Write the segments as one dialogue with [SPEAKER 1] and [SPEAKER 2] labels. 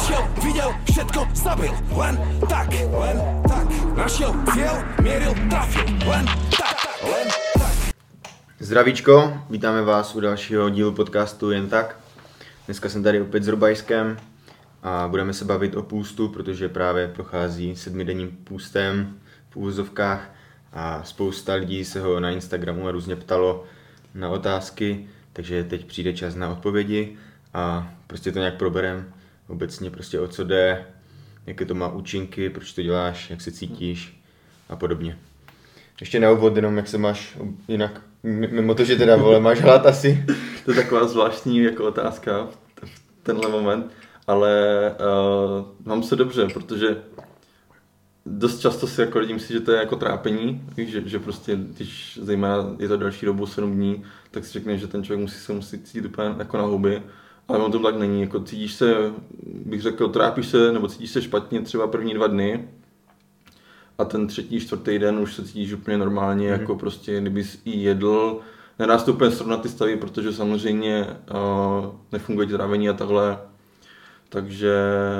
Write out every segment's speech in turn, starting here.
[SPEAKER 1] Prišiel, videl, všetko zabil, len tak, len tak. Našiel cieľ, mieril, trafil, len tak, len tak.
[SPEAKER 2] Zdravíčko, vítáme vás u dalšího dílu podcastu Jen tak. Dneska jsem tady opět s Robajskem a budeme se bavit o půstu, protože právě prochází sedmidenním půstem v úvozovkách a spousta lidí se ho na Instagramu a různě ptalo na otázky, takže teď přijde čas na odpovědi a prostě to nějak proberem obecně prostě o co jde, jaké to má účinky, proč to děláš, jak se cítíš a podobně. Ještě na úvod jenom, jak se máš jinak, mimo to, že teda vole, máš hlad asi.
[SPEAKER 3] To je taková zvláštní jako otázka v tenhle moment, ale uh, mám se dobře, protože dost často si jako lidi myslí, že to je jako trápení, že, že prostě, když zejména je to další dobu 7 dní, tak si řekne, že ten člověk musí se musí cítit úplně jako na huby, ale on to tak není, jako cítíš se, bych řekl, trápíš se, nebo cítíš se špatně třeba první dva dny, a ten třetí, čtvrtý den už se cítíš úplně normálně, mm. jako prostě, kdyby i jedl, nedá se to úplně srovnat ty stavy, protože samozřejmě uh, nefunguje ti trávení a takhle, takže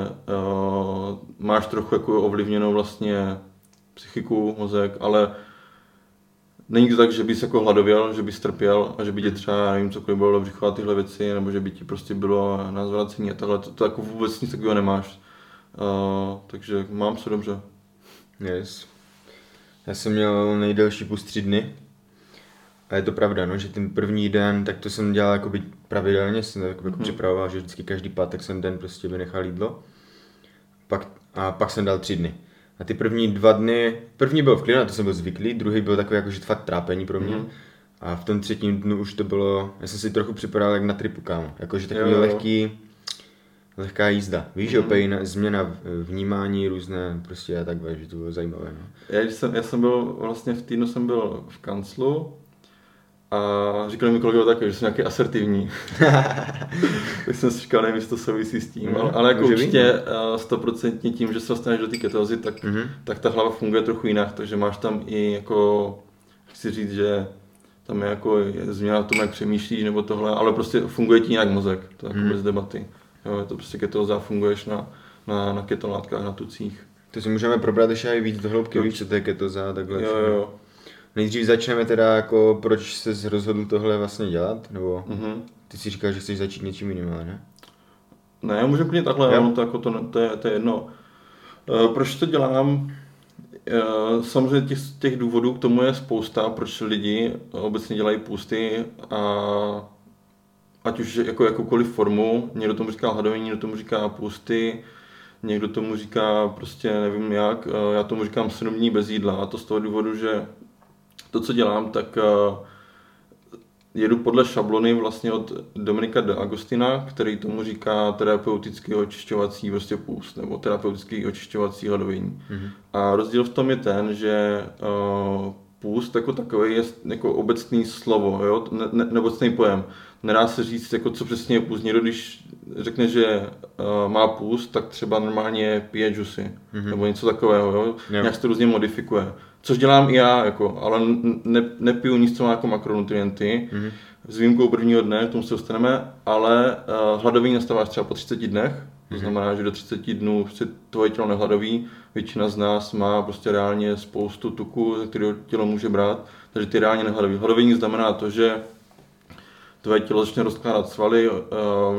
[SPEAKER 3] uh, máš trochu jako ovlivněnou vlastně psychiku, mozek, ale není to tak, že bys jako hladověl, že bys trpěl a že by tě třeba, nevím, cokoliv bylo dobře chovat tyhle věci, nebo že by ti prostě bylo na zvracení a takhle, to, to jako vůbec nic takového nemáš. Uh, takže mám se dobře.
[SPEAKER 2] Yes. Já jsem měl nejdelší půst tři dny. A je to pravda, no, že ten první den, tak to jsem dělal jakoby pravidelně, jsem to jako mm-hmm. připravoval, že vždycky každý pátek jsem den prostě vynechal jídlo. Pak, a pak jsem dal tři dny. A ty první dva dny, první byl v klidu, na to jsem byl zvyklý, druhý byl takový jakože fakt trápení pro mě. Mm-hmm. A v tom třetím dnu už to bylo, já jsem si trochu připadal jak na tripu, kámo. Jakože takový jo, jo. lehký, lehká jízda. Víš, mm-hmm. opět změna vnímání různé, prostě a takhle, že to bylo zajímavé. No.
[SPEAKER 3] Já, jsem, já jsem byl, vlastně v týdnu jsem byl v kanclu a říkali mi kolegové také, že jsem nějaký asertivní. tak jsem si říkal, nevím, jestli to souvisí s tím, mm, ale, ale jako určitě no. stoprocentně tím, že se dostaneš do té ketózy, tak, mm-hmm. tak ta hlava funguje trochu jinak, takže máš tam i jako, chci říct, že tam je jako je změna v tom, jak přemýšlíš nebo tohle, ale prostě funguje ti nějak mozek, to je jako mm. bez debaty. Jo, je to prostě ketóza, funguješ na, na, na ketolátkách, na tucích.
[SPEAKER 2] To si můžeme probrat ještě i víc do hloubky, víš, co to je ketoza a takhle.
[SPEAKER 3] Jo, jo.
[SPEAKER 2] Nejdřív začneme teda jako, proč jsi rozhodl tohle vlastně dělat, nebo mm-hmm. ty si říkal, že chceš začít něčím jiným, ne?
[SPEAKER 3] Ne, můžeme klidně takhle, jo. to, jako to, to, je, to je jedno. Uh, proč to dělám? Uh, samozřejmě těch, těch důvodů k tomu je spousta, proč lidi obecně dělají půsty a ať už jako jakoukoliv formu, někdo tomu říká hladovení, někdo tomu říká půsty, někdo tomu říká prostě nevím jak, uh, já tomu říkám 7 dní bez jídla a to z toho důvodu, že to, co dělám, tak uh, jedu podle šablony vlastně od Dominika de Agostina, který tomu říká terapeutický očišťovací prostě půst, nebo terapeutický očišťovací hladovění. Mm-hmm. A rozdíl v tom je ten, že uh, půst jako takový je jako obecný slovo, jo? Ne, ne, nebocný pojem. Nedá se říct, jako co přesně je půst. Někdo, když řekne, že uh, má půst, tak třeba normálně pije džusy, mm-hmm. nebo něco takového, jo? Jo. nějak se to různě modifikuje. Což dělám i já, jako, ale ne, nepiju nic, co má jako makronutrienty, mm-hmm. s výjimkou prvního dne, k tomu se dostaneme, ale uh, hladový nastáváš třeba po 30 dnech, to mhm. znamená, že do 30 dnů si tvoje tělo nehladoví, většina z nás má prostě reálně spoustu tuku, ze kterého tělo může brát, takže ty reálně nehladoví. Hladovění znamená to, že tvoje tělo začne rozkládat svaly, uh,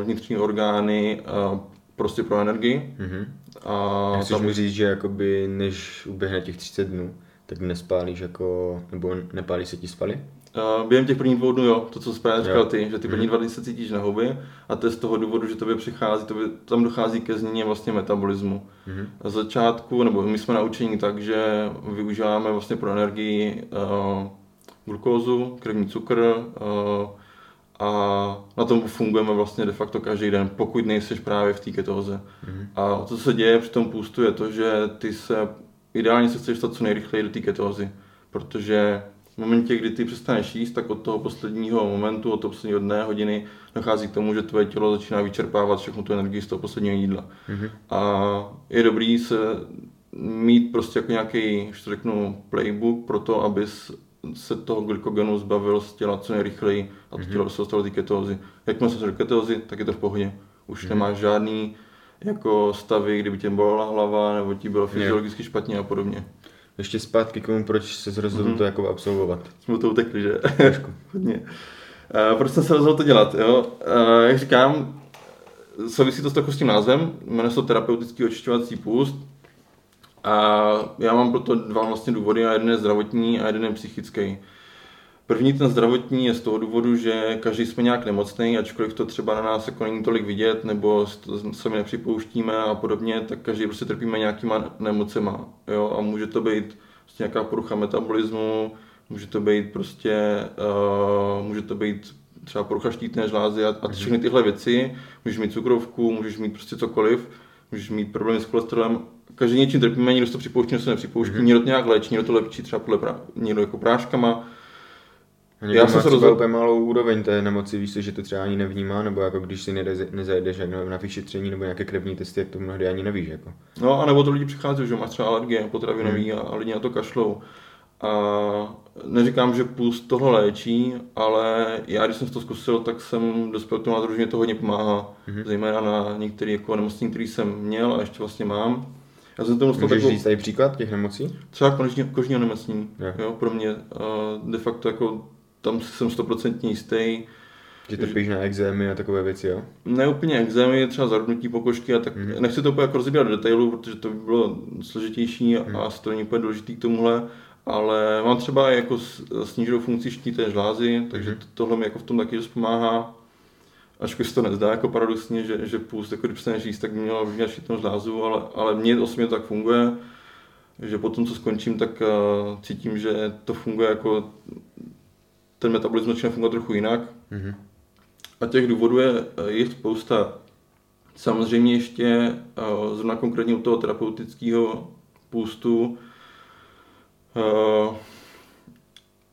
[SPEAKER 3] vnitřní orgány, uh, prostě pro energii.
[SPEAKER 2] Mm-hmm. A Chceš tam... mi říct, že jakoby než uběhne těch 30 dnů, tak nespálíš jako, nebo nepálí se ti svaly?
[SPEAKER 3] Uh, během těch prvních dvou dnů, jo, to, co jsi právě říkal ty, že ty první mm. dva dny se cítíš na huby a to je z toho důvodu, že tobě přichází, tobě, tam dochází ke změně vlastně metabolismu. Mm. Na začátku, nebo my jsme naučení tak, že využíváme vlastně pro energii uh, glukózu, krevní cukr uh, a na tom fungujeme vlastně de facto každý den, pokud nejseš právě v té ketóze. Mm. A to, co se děje při tom půstu, je to, že ty se ideálně se chceš dostat co nejrychleji do té ketózy, protože v momentě, kdy ty přestaneš jíst, tak od toho posledního momentu, od toho posledního dne, hodiny, dochází k tomu, že tvoje tělo začíná vyčerpávat všechnu tu energii z toho posledního jídla. Mm-hmm. A je dobrý se mít prostě jako nějaký, to řeknu, playbook pro to, abys se toho glykogenu zbavil z těla co nejrychleji a to mm-hmm. tělo se dostalo do ketózy. Jakmile se do ketózy, tak je to v pohodě. Už mm-hmm. nemáš žádný jako stavy, kdyby tě bolela hlava, nebo ti bylo fyziologicky špatně a podobně.
[SPEAKER 2] Ještě zpátky k tomu, proč se rozhodl mm-hmm. to jako absolvovat.
[SPEAKER 3] Jsme to utekli, že? Hodně. Uh, proč jsem se rozhodl to dělat, jo? Uh, jak říkám, souvisí to s s tím názvem, jmenuje se to terapeutický očišťovací půst. A já mám proto dva vlastně důvody, a jeden je zdravotní a jeden je psychický. První ten zdravotní je z toho důvodu, že každý jsme nějak nemocný, ačkoliv to třeba na nás jako není tolik vidět, nebo se mi nepřipouštíme a podobně, tak každý prostě trpíme nějakýma nemocema. Jo? A může to být prostě nějaká porucha metabolismu, může to být prostě, uh, může to být třeba porucha štítné žlázy a, a mhm. všechny tyhle věci. Můžeš mít cukrovku, můžeš mít prostě cokoliv, můžeš mít problémy s cholesterolem. Každý něčím trpíme, někdo to připouští, někdo se nepřipouští, mm-hmm. někdo to nějak léčí, někdo to lepší třeba podle prá- někdo jako práškama,
[SPEAKER 2] já jsem se rozhodl úplně malou úroveň té nemoci, víš že to třeba ani nevnímá, nebo jako když si nezajdeš na vyšetření nebo nějaké krevní testy, jak to mnohdy ani nevíš. Jako.
[SPEAKER 3] No a nebo to lidi přichází, že máš třeba alergie potravinový hmm. a lidi na to kašlou. A neříkám, že půst toho léčí, ale já, když jsem to zkusil, tak jsem dospěl k tomu názoru, že mě to hodně pomáhá, mm-hmm. zejména na některé jako nemocní, které jsem měl a ještě vlastně mám.
[SPEAKER 2] Já jsem tomu Můžeš takovou... říct tady příklad těch nemocí?
[SPEAKER 3] Třeba kožní, kožní onemocnění. Yeah. Jo, pro mě uh, de facto jako tam jsem stoprocentně jistý.
[SPEAKER 2] Že trpíš na exémy a takové věci, jo?
[SPEAKER 3] Ne úplně exémy, třeba zarudnutí pokožky a tak. Mm. Nechci to úplně jako rozebírat do detailu, protože to by bylo složitější mm. a to není úplně důležitý k tomuhle. Ale mám třeba jako sníženou funkci štítné žlázy, takže mm. tohle mi jako v tom taky dost pomáhá. Ačkoliv se to nezdá jako paradoxně, že, že půst, jako když se nežíst, tak by měla vyvíjet štítnou žlázu, ale, ale mně osobně to tak funguje že potom, co skončím, tak uh, cítím, že to funguje jako ten metabolismus začne fungovat trochu jinak. Mm-hmm. A těch důvodů je, je spousta. Samozřejmě ještě zrovna konkrétně u toho terapeutického půstu,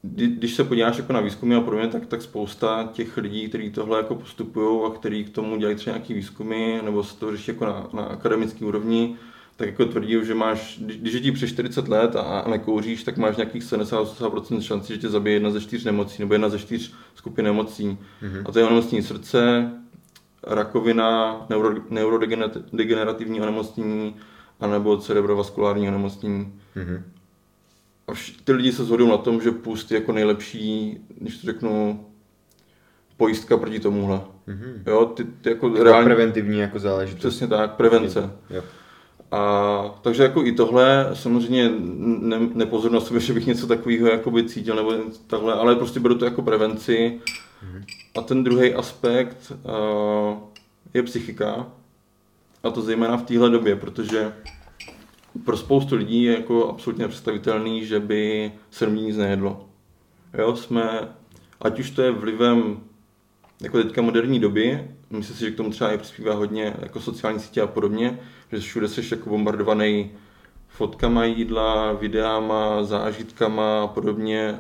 [SPEAKER 3] když se podíváš jako na výzkumy a podobně, tak, tak spousta těch lidí, kteří tohle jako postupují a kteří k tomu dělají třeba nějaký výzkumy nebo se to řeší jako na, na akademické úrovni, tak jako tvrdí, že máš, když je ti přes 40 let a, a nekouříš, tak máš nějakých 70% šanci, že tě zabije jedna ze čtyř nemocí nebo jedna ze čtyř skupin nemocí. Mm-hmm. A to je onemocnění srdce, rakovina, neuro, neurodegenerativní onemocnění anebo cerebrovaskulární onemocnění. Mm-hmm. A vš- ty lidi se shodují na tom, že půst je jako nejlepší, když to řeknu, pojistka proti tomuhle. Mm-hmm. Jo, ty, ty jako,
[SPEAKER 2] jako reálně... preventivní jako záležitost.
[SPEAKER 3] Přesně tak, prevence. Jo. A, takže jako i tohle, samozřejmě ne, nepozor na sobě, že bych něco takového jakoby cítil nebo takhle, ale prostě beru to jako prevenci. Mm-hmm. A ten druhý aspekt uh, je psychika. A to zejména v téhle době, protože pro spoustu lidí je jako absolutně nepředstavitelný, že by se do nic nejedlo. Jo, jsme, ať už to je vlivem jako teďka moderní doby, myslím si, že k tomu třeba i přispívá hodně jako sociální sítě a podobně, že všude jsi jako bombardovaný fotkama jídla, videama, zážitkama a podobně.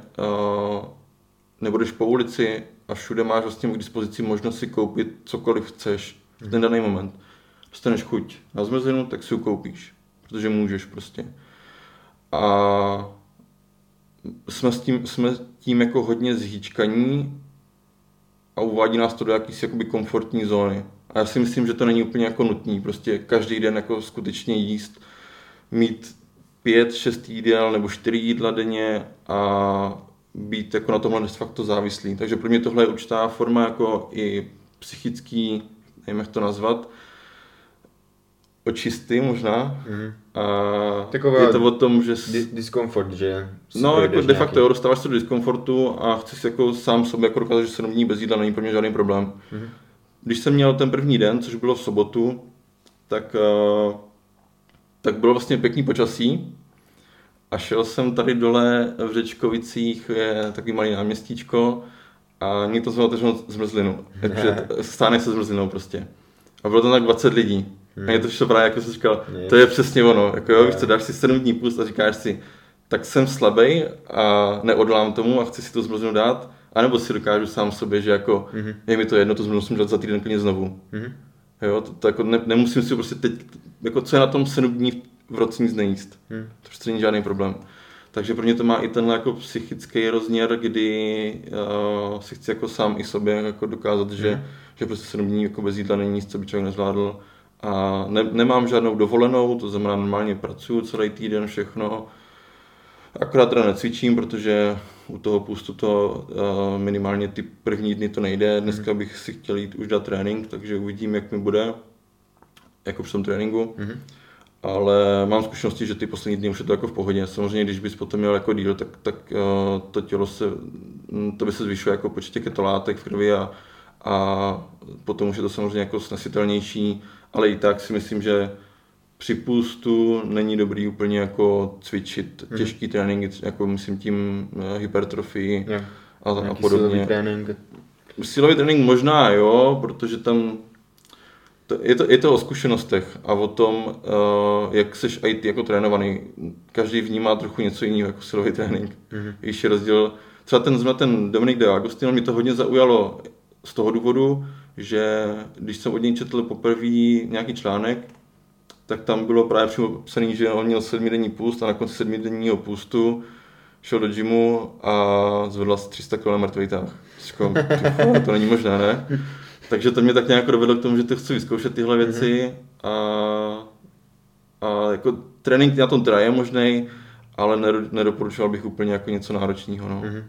[SPEAKER 3] Nebudeš po ulici a všude máš vlastně k dispozici možnost si koupit cokoliv chceš v ten daný moment. Dostaneš chuť na zmrzlinu, tak si ji koupíš, protože můžeš prostě. A jsme, s tím, jsme tím jako hodně zhýčkaní a uvádí nás to do jakýsi jakoby komfortní zóny. A já si myslím, že to není úplně jako nutný, prostě každý den jako skutečně jíst, mít pět, šest jídel nebo čtyři jídla denně a být jako na tomhle de facto závislý. Takže pro mě tohle je určitá forma jako i psychický, nevím jak to nazvat, očisty možná. Mm. A
[SPEAKER 2] Taková je to o tom, že... Dis- diskomfort, že...
[SPEAKER 3] No, jako de facto, jo, dostáváš se do diskomfortu a chceš jako sám sobě jako dokázat, že 7 dní bez jídla není pro mě žádný problém. Mm. Když jsem měl ten první den, což bylo v sobotu, tak, uh, tak bylo vlastně pěkný počasí a šel jsem tady dole v Řečkovicích, je takový malý náměstíčko a mě to otevřenou zmrzlinu. Takže stáne se zmrzlinou prostě. A bylo tam tak 20 lidí. Hmm. A mě to šlo právě, jako jsem říkal, to je přesně ono. Jako jo, víš co, dáš si 7 dní půst a říkáš si, tak jsem slabý a neodolám tomu a chci si to zmrzlinu dát, anebo si dokážu sám sobě, že jako mm-hmm. je mi to jedno, to musím dát za týden klidně znovu. Mm-hmm. Jo, to, to jako ne, nemusím si prostě teď, jako co je na tom 7 dní v roce nic nejíst. Mm. To prostě není žádný problém. Takže pro mě to má i tenhle jako psychický rozměr, kdy uh, si chci jako sám i sobě jako dokázat, mm. že, že prostě 7 dní jako bez jídla není nic, co by člověk nezvládl a ne, nemám žádnou dovolenou, to znamená normálně pracuju celý týden, všechno. Akorát teda necvičím, protože u toho pustu to uh, minimálně ty první dny to nejde. Dneska bych si chtěl jít už dát trénink, takže uvidím, jak mi bude, jako v tom tréninku. Mm-hmm. Ale mám zkušenosti, že ty poslední dny už je to jako v pohodě. Samozřejmě, když bys potom měl jako díl, tak, tak uh, to tělo se, to by se zvyšuje jako počet ketolátek v krvi a, a potom už je to samozřejmě jako snesitelnější, ale i tak si myslím, že při půstu není dobrý úplně jako cvičit mm. těžký tréninky, jako myslím tím uh, hypertrofii a, a podobně.
[SPEAKER 2] silový trénink.
[SPEAKER 3] Silový trénink možná jo, protože tam to, je, to, je to o zkušenostech a o tom, uh, jak seš i ty jako trénovaný. Každý vnímá trochu něco jiného jako silový trénink. Mm-hmm. Když je rozdíl, třeba ten, ten Dominik de Agostino, mě to hodně zaujalo z toho důvodu, že když jsem od něj četl poprvé nějaký článek, tak tam bylo právě přímo psaný, že on měl sedmidenní půst a na konci sedmidenního půstu šel do gymu a zvedl asi 300 kg mrtvý tah. Říkám, to není možné, ne? Takže to mě tak nějak dovedlo k tomu, že to chci vyzkoušet tyhle věci a, a jako trénink na tom teda je možný, ale nedo- nedoporučoval bych úplně jako něco náročného. No.
[SPEAKER 2] Mhm.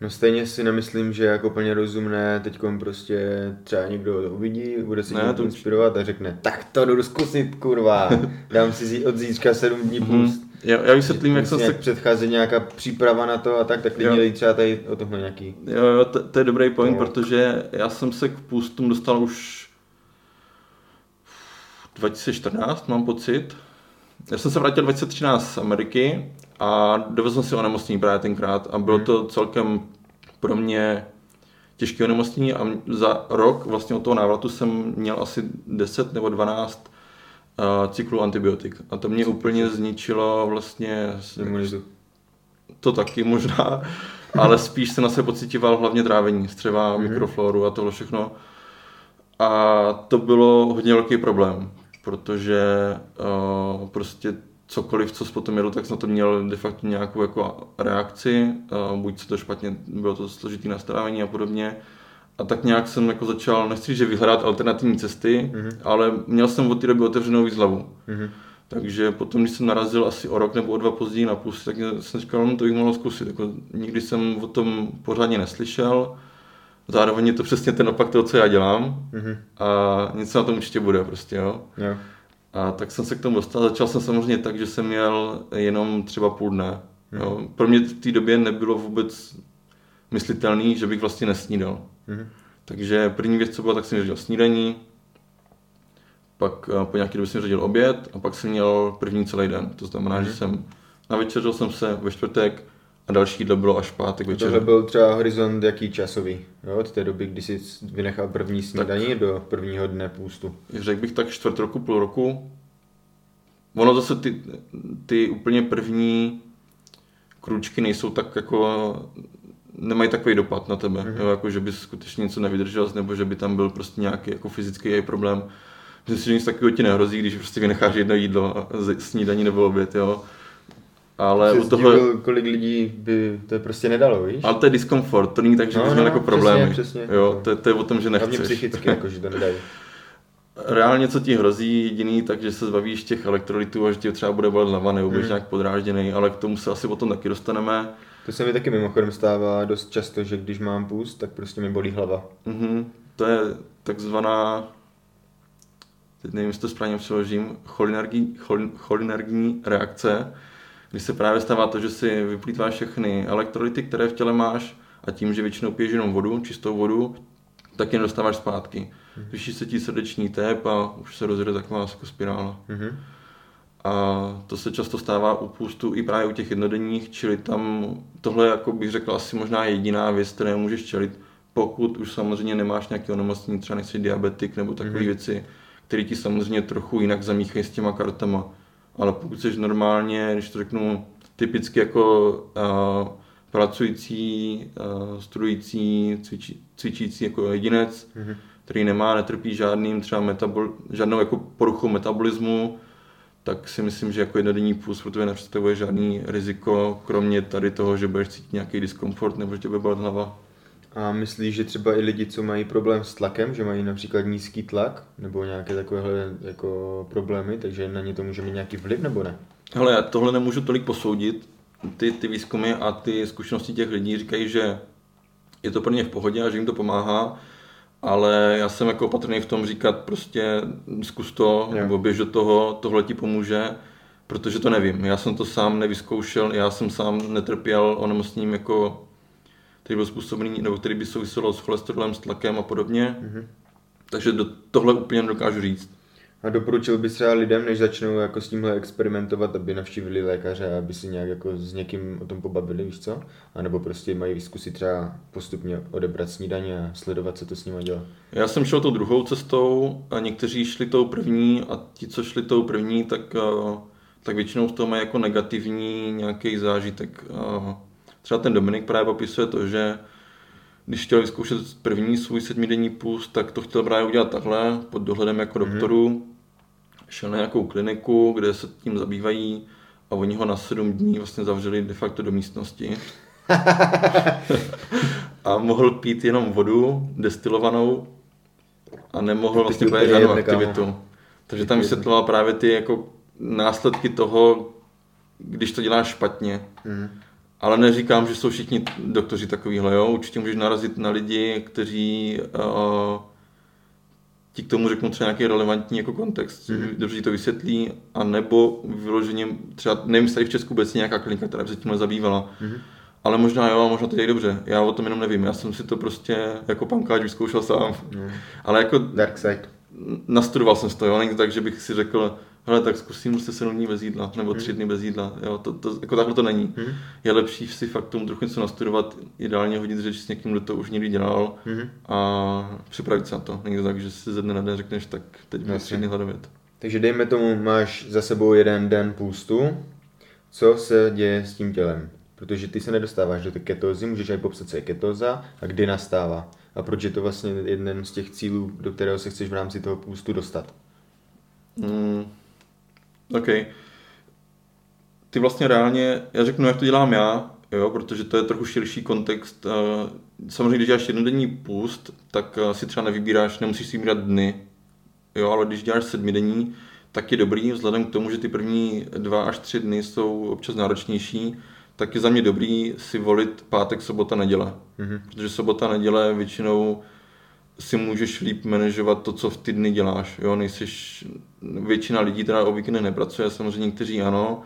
[SPEAKER 2] No stejně si nemyslím, že je jako úplně rozumné teď prostě třeba někdo to uvidí, bude se tím
[SPEAKER 3] to
[SPEAKER 2] inspirovat a řekne, tak to jdu zkusit, kurva, dám si zí- od zítřka sedm dní
[SPEAKER 3] Mhm.
[SPEAKER 2] půst.
[SPEAKER 3] Já, já vysvětlím, jak jsem
[SPEAKER 2] Musí
[SPEAKER 3] se
[SPEAKER 2] nějak předcházet nějaká příprava na to a tak, tak klidně dej třeba tady o tohle nějaký.
[SPEAKER 3] Jo, jo, to, to je dobrý point,
[SPEAKER 2] No.
[SPEAKER 3] protože já jsem se k půstům dostal už 2014, mám pocit. Já jsem se vrátil 2013 z Ameriky a dovezl jsem si onemocnění právě tenkrát a bylo to celkem pro mě těžké onemocnění a za rok vlastně od toho návratu jsem měl asi 10 nebo 12 uh, cyklů antibiotik a to mě úplně zničilo vlastně
[SPEAKER 2] Imunitu.
[SPEAKER 3] to taky možná, ale spíš jsem na sebe pocitoval hlavně trávení, střeva, mm-hmm. mikrofloru a tohle všechno. A to bylo hodně velký problém, protože uh, prostě cokoliv, co jsi potom jedl, tak jsem na to měl de facto nějakou jako reakci, buď se to špatně, bylo to složitý nastavení a podobně. A tak nějak jsem jako začal, nechci že vyhledat alternativní cesty, mm-hmm. ale měl jsem od té doby otevřenou víc hlavu.
[SPEAKER 2] Mhm.
[SPEAKER 3] Takže potom, když jsem narazil asi o rok nebo o dva později na půst, tak jsem říkal, no to bych mohl zkusit. Jako, nikdy jsem o tom pořádně neslyšel. Zároveň je to přesně ten opak toho, co já dělám.
[SPEAKER 2] Mhm.
[SPEAKER 3] A něco na tom určitě bude prostě, jo.
[SPEAKER 2] Jo.
[SPEAKER 3] A tak jsem se k tomu dostal. Začal jsem samozřejmě tak, že jsem měl jenom třeba půl dne. Jo. Pro mě v té době nebylo vůbec myslitelný, že bych vlastně nesnídal.
[SPEAKER 2] Mhm.
[SPEAKER 3] Takže první věc, co bylo, tak jsem řadil snídaní, pak eh, po nějaké době jsem řadil oběd a pak jsem měl první celý den. To znamená, že jsem navečeřil jsem se ve čtvrtek a další jídlo bylo až pátek
[SPEAKER 2] Tohle
[SPEAKER 3] večer.
[SPEAKER 2] byl třeba horizont jaký časový, jo, od té doby, kdy jsi vynechal první snídaní do prvního dne půstu.
[SPEAKER 3] Řekl bych tak čtvrt roku, půl roku. Ono zase ty, ty úplně první kručky nejsou tak jako nemají takový dopad na tebe, mm-hmm. jo, jako že bys skutečně něco nevydržel, nebo že by tam byl prostě nějaký jako fyzický problém. Myslím si, že nic takového ti nehrozí, když prostě vynecháš jedno jídlo, snídaní nebo oběd, jo. Ale
[SPEAKER 2] Jsi
[SPEAKER 3] u toho,
[SPEAKER 2] zdivil, kolik lidí by to prostě nedalo, víš?
[SPEAKER 3] ale to je diskomfort, to není tak, že
[SPEAKER 2] No,
[SPEAKER 3] bys měl
[SPEAKER 2] no,
[SPEAKER 3] jako
[SPEAKER 2] přesně,
[SPEAKER 3] problémy.
[SPEAKER 2] přesně.
[SPEAKER 3] Jo, to, je- to, je o tom, že
[SPEAKER 2] Hlavně
[SPEAKER 3] nechceš.
[SPEAKER 2] psychicky, jako, že to nedají.
[SPEAKER 3] Reálně co ti hrozí jediný, takže se zbavíš těch elektrolytů a že ti třeba bude bolet hlava nebo budeš
[SPEAKER 2] Hmm.
[SPEAKER 3] nějak podrážděný, ale k tomu se asi potom taky dostaneme.
[SPEAKER 2] To se mi taky mimochodem stává dost často, že když mám půst, tak prostě mi bolí hlava.
[SPEAKER 3] Mhm. To je takzvaná, teď nevím, jestli to správně přeložím, cholinergní, chol, cholinergní reakce, kdy se právě stává to, že si vyplýtváš všechny elektrolyty, které v těle máš a tím, že většinou piješ jenom vodu, čistou vodu, tak je nedostáváš zpátky. Zvýší se ti srdeční tep a už se rozjede taková jako spirála.
[SPEAKER 2] Mhm.
[SPEAKER 3] A to se často stává u půstu i právě u těch jednodenních, čili tam tohle, jako bych řekl, asi možná jediná věc, které můžeš čelit, pokud už samozřejmě nemáš nějaké onemocnění, třeba nejsi diabetik nebo takové
[SPEAKER 2] Mhm.
[SPEAKER 3] věci, které ti samozřejmě trochu jinak zamíchají s těma kartama. Ale pokud jsi normálně, když to řeknu, typicky jako uh, pracující, uh, studující, cvičí, cvičící jako jedinec,
[SPEAKER 2] Mhm.
[SPEAKER 3] který nemá, netrpí žádným třeba metabol, žádnou jako poruchou metabolismu, tak si myslím, že jako jednodenní pro tebe nepředstavuje žádný riziko, kromě tady toho, že budeš cítit nějaký diskomfort nebo že tě bude bolet hlava.
[SPEAKER 2] A myslíš, že třeba i lidi, co mají problém s tlakem, že mají například nízký tlak nebo nějaké takovéhle jako problémy, takže na ně to může mít nějaký vliv nebo ne?
[SPEAKER 3] Hele, já tohle nemůžu tolik posoudit. Ty, ty výzkumy a ty zkušenosti těch lidí říkají, že je to pro ně v pohodě a že jim to pomáhá, ale já jsem jako opatrný v tom říkat prostě zkus to, yeah. nebo běž do toho, tohle ti pomůže, protože to nevím. Já jsem to sám nevyzkoušel, já jsem sám netrpěl onemocněním jako který byl způsobený, nebo který by souviselo s cholesterolem, s tlakem a podobně. Mm-hmm. Takže do, tohle úplně nedokážu říct.
[SPEAKER 2] A doporučil bys třeba lidem, než začnou jako s tímhle experimentovat, aby navštívili lékaře, aby si nějak jako s někým o tom pobavili, víš co? A nebo prostě mají zkusit třeba postupně odebrat snídaně a sledovat, co to s nimi dělá.
[SPEAKER 3] Já jsem šel tou druhou cestou a někteří šli tou první a ti, co šli tou první, tak, eh, tak většinou v tom mají jako negativní nějaký zážitek. Eh, třeba ten Dominik právě popisuje to, že když chtěl vyzkoušet první svůj sedmidenní půst, tak to chtěl právě udělat takhle, pod dohledem jako mm-hmm. doktorů. Šel na nějakou kliniku, kde se tím zabývají a oni ho na sedm dní vlastně zavřeli de facto do místnosti. a mohl pít jenom vodu destilovanou a nemohl vlastně právě žádnou aktivitu. Takže tam vysvětloval právě ty jako následky toho, když to děláš špatně. Mm. Ale neříkám, že jsou všichni doktoři takovýhle, jo. Určitě můžeš narazit na lidi, kteří uh, ti k tomu řeknou třeba nějaký relevantní jako kontext, mm-hmm. dobře ti to vysvětlí, a nebo vyloženě třeba, nevím, jestli v Česku vůbec nějaká klinika, která by se tímhle zabývala, mm-hmm. ale možná jo, a možná to je dobře, já o tom jenom nevím, já jsem si to prostě jako pankáč vyzkoušel sám, mm. ale jako
[SPEAKER 2] Dark side.
[SPEAKER 3] nastudoval jsem to, jo, není to tak, že bych si řekl, hele, tak zkusím prostě 7 dní bez jídla, nebo 3 hmm. dny bez jídla, jo, to, to, jako takhle to není. Hmm. Je lepší si fakt tomu trochu něco nastudovat, ideálně hodit řeč s někým, kdo to už někdy dělal hmm. a připravit se na to. Není to tak, že si ze dne na den řekneš, tak teď budu 3 dny hladovět.
[SPEAKER 2] Takže dejme tomu, máš za sebou jeden den půstu, co se děje s tím tělem? Protože ty se nedostáváš do té ketózy, můžeš aj popsat, co je ketóza a kdy nastává. A proč je to vlastně jeden z těch cílů, do kterého se chceš v rámci toho půstu dostat?
[SPEAKER 3] Hmm. OK. Ty vlastně reálně, já řeknu, jak to dělám já, jo, protože to je trochu širší kontext. Eh, samozřejmě, když děláš jednodenní půst, tak eh, si třeba nevybíráš, nemusíš si vybírat dny, jo, ale když děláš sedmidenní, tak je dobrý, vzhledem k tomu, že ty první dva až tři dny jsou občas náročnější, tak je za mě dobrý si volit pátek, sobota, neděle. Mm-hmm. Protože sobota, neděle většinou si můžeš líp manažovat to, co v ty dny děláš. Jo? Nejsiš, většina lidí teda o víkendy nepracuje, samozřejmě někteří ano,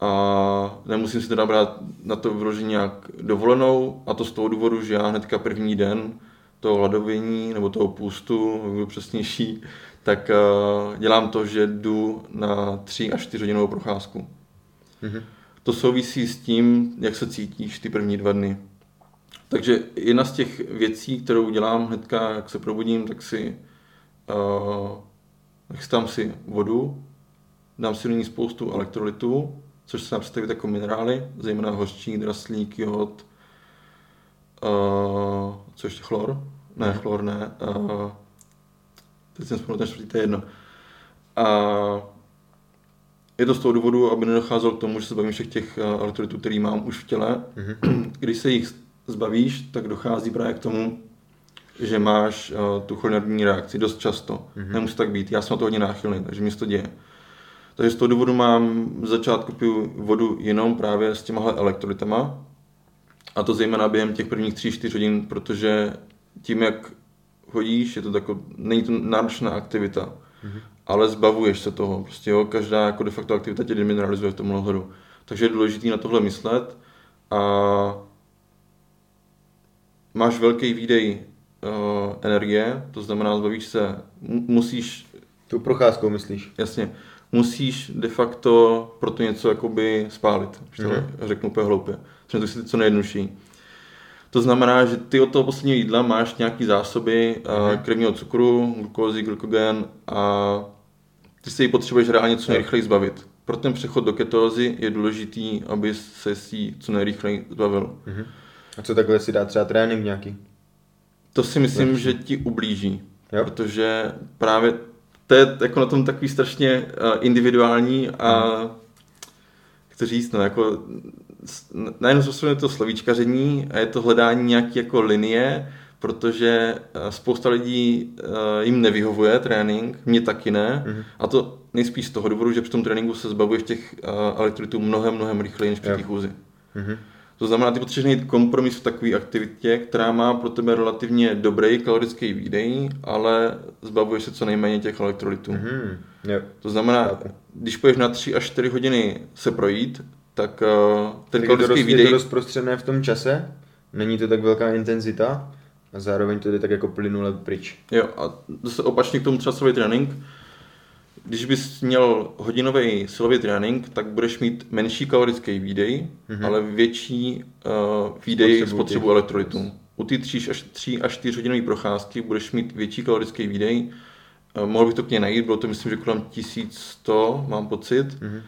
[SPEAKER 3] a nemusím si teda brát na to vyložení nějak dovolenou a to z toho důvodu, že já hnedka první den toho hladovění nebo toho půstu, budu přesnější, tak uh, dělám to, že jdu na 3 až 4 hodinovou procházku. Mm-hmm. To souvisí s tím, jak se cítíš ty první dva dny. Takže jedna z těch věcí, kterou dělám hnedka, jak se probudím, tak si uh, chystám si vodu, dám si do ní spoustu elektrolytů, což se dá představit jako minerály, zejména hořčík, draslík, jod, uh, co ještě chlor? Ne, chlor ne. Uh, teď jsem vzpomněl ten čtvrtý, to je jedno. A je to z toho důvodu, aby nedocházelo k tomu, že se bavím všech těch elektrolytů, který mám už v těle. Mm-hmm. Když se jich zbavíš, tak dochází právě k tomu, že máš uh, tu cholinervní reakci dost často. Mm-hmm. Nemusí tak být, já jsem na to hodně náchylný, takže mi se to děje. Takže z toho důvodu mám v začátku piju vodu jenom právě s těmahle elektrolytama, a to zejména během těch prvních 3-4 hodin, protože tím, jak hodíš, je to tako, není to náročná aktivita, mm-hmm. ale zbavuješ se toho. Prostě jo, každá jako de facto aktivita tě demineralizuje v tom ohledu. Takže je důležité na tohle myslet a máš velký výdej uh, energie, to znamená, zbavíš se, musíš...
[SPEAKER 2] Tu procházkou myslíš?
[SPEAKER 3] Jasně. Musíš de facto pro to něco jakoby spálit, když to mm. řeknu úplně hloupě. Což to je co nejjednodušší. To znamená, že ty od toho posledního jídla máš nějaký zásoby uh, mm. krevního cukru, glukózy, glukogen a ty se ji potřebuješ reálně co nejrychleji zbavit. Pro ten přechod do ketózy je důležitý, aby se si co nejrychleji zbavil. Mm.
[SPEAKER 2] A co takhle si dá třeba trénink nějaký?
[SPEAKER 3] To si myslím, Lepší. že ti ublíží. Jo? Protože právě to je jako na tom takový strašně uh, individuální a to říct, no jako na jednu stranu je to slovíčkaření a je to hledání nějaké jako linie, protože eh, spousta lidí eh, jim nevyhovuje trénink, mě taky ne. Mm-hmm. A to nejspíš z toho důvodu, že při tom tréninku se zbavuješ těch eh, elektrolytů mnohem, mnohem rychleji než při té chůzi. Mm-hmm. To znamená, ty potřebuješ najít kompromis v takové aktivitě, která má pro tebe relativně dobrý kalorický výdej, ale zbavuješ se co nejméně těch elektrolytů. Mm-hmm. Yep. To znamená, když půjdeš na 3 až 4 hodiny se projít, tak uh, ten tak kalorický
[SPEAKER 2] výdej... Je to rozprostřené v tom čase? Není to tak velká intenzita? A zároveň to jde tak jako plynule pryč.
[SPEAKER 3] Jo, a zase opačně k tomu časový trénink. Když bys měl hodinový silový trénink, tak budeš mít menší kalorický výdej, mm-hmm. ale větší uh, výdej spotřebu elektrolytů. U ty 3 až, 3 až 4 hodinové procházky budeš mít větší kalorický výdej. Uh, mohl bych to k něj najít, bylo to myslím, že kolem 1100, mám pocit. Mm-hmm.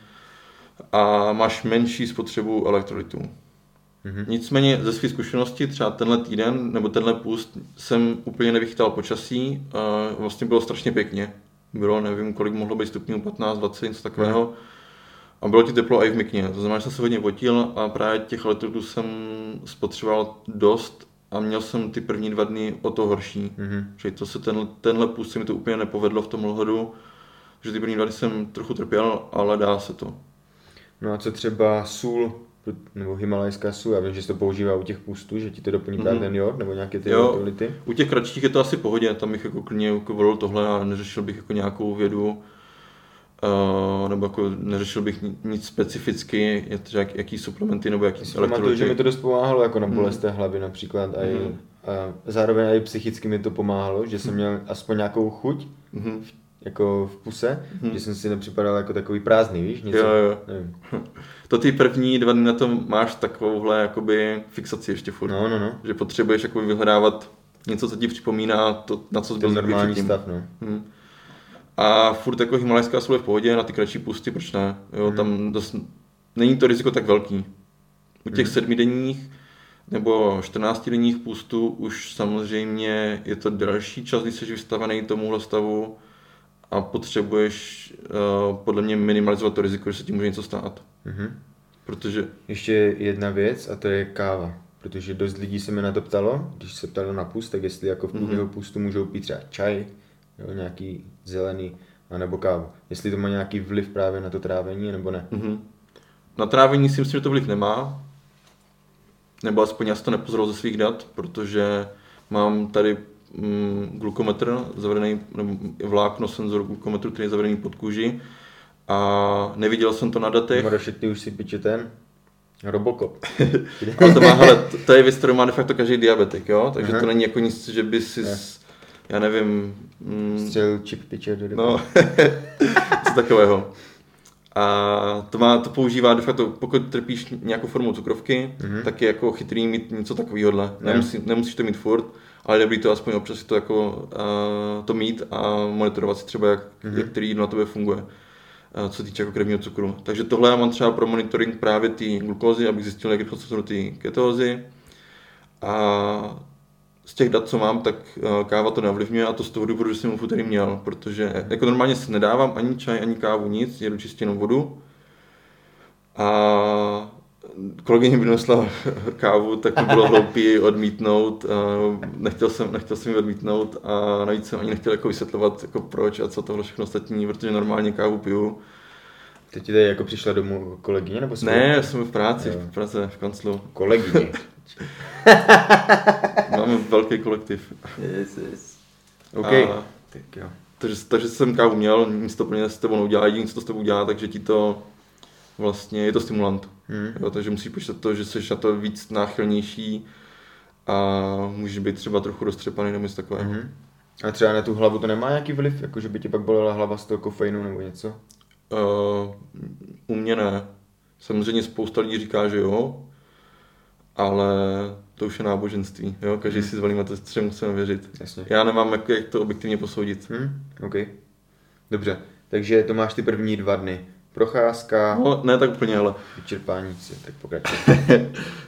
[SPEAKER 3] A máš menší spotřebu elektrolytů. Mm-hmm. Nicméně ze své zkušenosti třeba tenhle týden nebo tenhle půst jsem úplně nevychytal počasí, a vlastně bylo strašně pěkně. Bylo, nevím, kolik mohlo být stupňů, 15, 20, něco takového. A bylo ti teplo i v mikně, to znamená, že jsem se hodně potil a právě těch elektrolitů jsem spotřeboval dost a měl jsem ty první dva dny o to horší. Mm-hmm. Že to se ten, tenhle půst se mi to úplně nepovedlo v tom lhodu, že ty první dva dny jsem trochu trpěl, ale dá se to.
[SPEAKER 2] No a co třeba sůl, nebo himalajská sůl, já vím, že se to používá u těch pustů, že ti to doplní mm-hmm. ten jod, nebo nějaké ty jo, elektrolyty.
[SPEAKER 3] U těch kratších je to asi pohodě, tam bych jako klidně jako volil tohle a neřešil bych jako nějakou vědu, Uh, nebo jako neřešil bych nic specificky, jak, jaký suplementy nebo jaký
[SPEAKER 2] elektrolyty. že mi to dost pomáhalo jako na mhm. bolest mm. hlavy například a, mm. a zároveň i psychicky mi to pomáhalo, že jsem měl aspoň nějakou chuť mm. jako v puse, mm. že jsem si nepřipadal jako takový prázdný, víš? Něco,
[SPEAKER 3] jo, jo. Nevím. to ty první dva dny na tom máš takovouhle jakoby fixaci ještě furt.
[SPEAKER 2] No, no, no.
[SPEAKER 3] Že potřebuješ jakoby vyhledávat něco, co ti připomíná to, na co byl
[SPEAKER 2] normální stav, no. Hmm.
[SPEAKER 3] A furt jako himalajská sol je v pohodě, na ty kratší pusty, proč ne? Jo, hmm. tam dost, není to riziko tak velký. U těch hmm. sedmidenních nebo 14 denních pustů už samozřejmě je to další čas, když jsi vystavený tomuhle stavu a potřebuješ uh, podle mě minimalizovat to riziko, že se ti může něco stát. Mm-hmm. Protože...
[SPEAKER 2] Ještě jedna věc a to je káva. Protože dost lidí se mi na to ptalo, když se ptalo na pust, tak jestli jako v průběhu mm-hmm. pustu můžou pít třeba čaj, jo, nějaký zelený, anebo kávu. Jestli to má nějaký vliv právě na to trávení, nebo ne. Mm-hmm.
[SPEAKER 3] Na trávení si myslím, že to vliv nemá, nebo aspoň já to nepozoroval ze svých dat, protože mám tady mm, glukometr zavedený, nebo vlákno senzor glukometru, který je zavedený pod kůži a neviděl jsem to na datech.
[SPEAKER 2] Maroši, ty už si piče ten Robocop.
[SPEAKER 3] Ale to má, hele, to, je věc, kterou má de facto každý diabetik, jo? Takže Aha. to není jako nic, že by si, s, já nevím...
[SPEAKER 2] Mm, Střelil čip piče do
[SPEAKER 3] No, co takového. A to, má, to používá de facto, pokud trpíš nějakou formou cukrovky, mm-hmm. tak je jako chytrý mít něco takového. Nemusí, nemusíš to mít furt, ale dobrý to aspoň občas si to jako uh, to mít a monitorovat si třeba, jak, mm-hmm. jak který jídlo na tebe funguje uh, co týče jako krevního cukru. Takže tohle já mám třeba pro monitoring právě ty glukózy, abych zjistil, jak rychle jsou ty ketózy. A z těch dat, co mám, tak uh, káva to neovlivňuje a to z toho důvodu, že jsem u futery měl, protože jako normálně si nedávám ani čaj, ani kávu, nic, jedu čistě jenom vodu. A kolegyně vynosla kávu, tak mi bylo hloupý odmítnout. Nechtěl jsem, nechtěl jsem ji odmítnout a navíc jsem ani nechtěl jako vysvětlovat, jako proč a co tohle všechno ostatní, protože normálně kávu piju.
[SPEAKER 2] Teď ti tady jako přišla domů kolegyně nebo?
[SPEAKER 3] Ne, já jsem v práci, jo. v Praze, v kanclu.
[SPEAKER 2] Kolegyně.
[SPEAKER 3] Máme velký kolektiv.
[SPEAKER 2] Yes, yes. OK.
[SPEAKER 3] A, tak jo. Takže, takže jsem kávu měl, nic to pro mě s tebou neudělá, jediné, co to s tebou udělá, takže ti to vlastně je to stimulant. Hmm. Jo, takže musíš počítat to, že jsi na to víc náchylnější a může být třeba trochu roztřepaný nebo něco takového. Hmm.
[SPEAKER 2] A třeba na tu hlavu to nemá nějaký vliv? Jako, že by ti pak bolela hlava z toho kofeinu nebo něco?
[SPEAKER 3] Uh, u mě ne. Samozřejmě spousta lidí říká, že jo, ale to už je náboženství. Jo? Každý hmm. si zvolíme to, co musíme věřit.
[SPEAKER 2] Jasně.
[SPEAKER 3] Já nemám jak, jak to objektivně posoudit.
[SPEAKER 2] Hmm. OK. Dobře, takže to máš ty první dva dny procházka.
[SPEAKER 3] No, ne tak úplně, ale...
[SPEAKER 2] Vyčerpání si, tak pokračuj.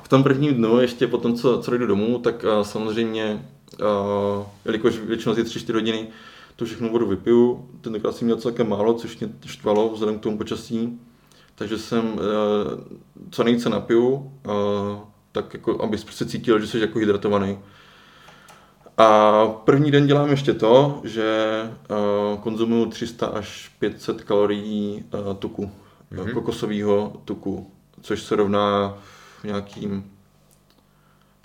[SPEAKER 3] v tom prvním dnu, ještě po tom, co, co jdu domů, tak uh, samozřejmě, uh, jelikož většinou je 3-4 hodiny, tu všechnu vodu vypiju. Tentokrát jsem měl celkem málo, což mě štvalo vzhledem k tomu počasí. takže jsem uh, co nejvíce napiju, uh, tak jako, abys prostě cítil, že jsi jako hydratovaný. A první den dělám ještě to, že uh, konzumuju 300 až 500 kalorií uh, tuku, mm-hmm. kokosového tuku, což se rovná nějakým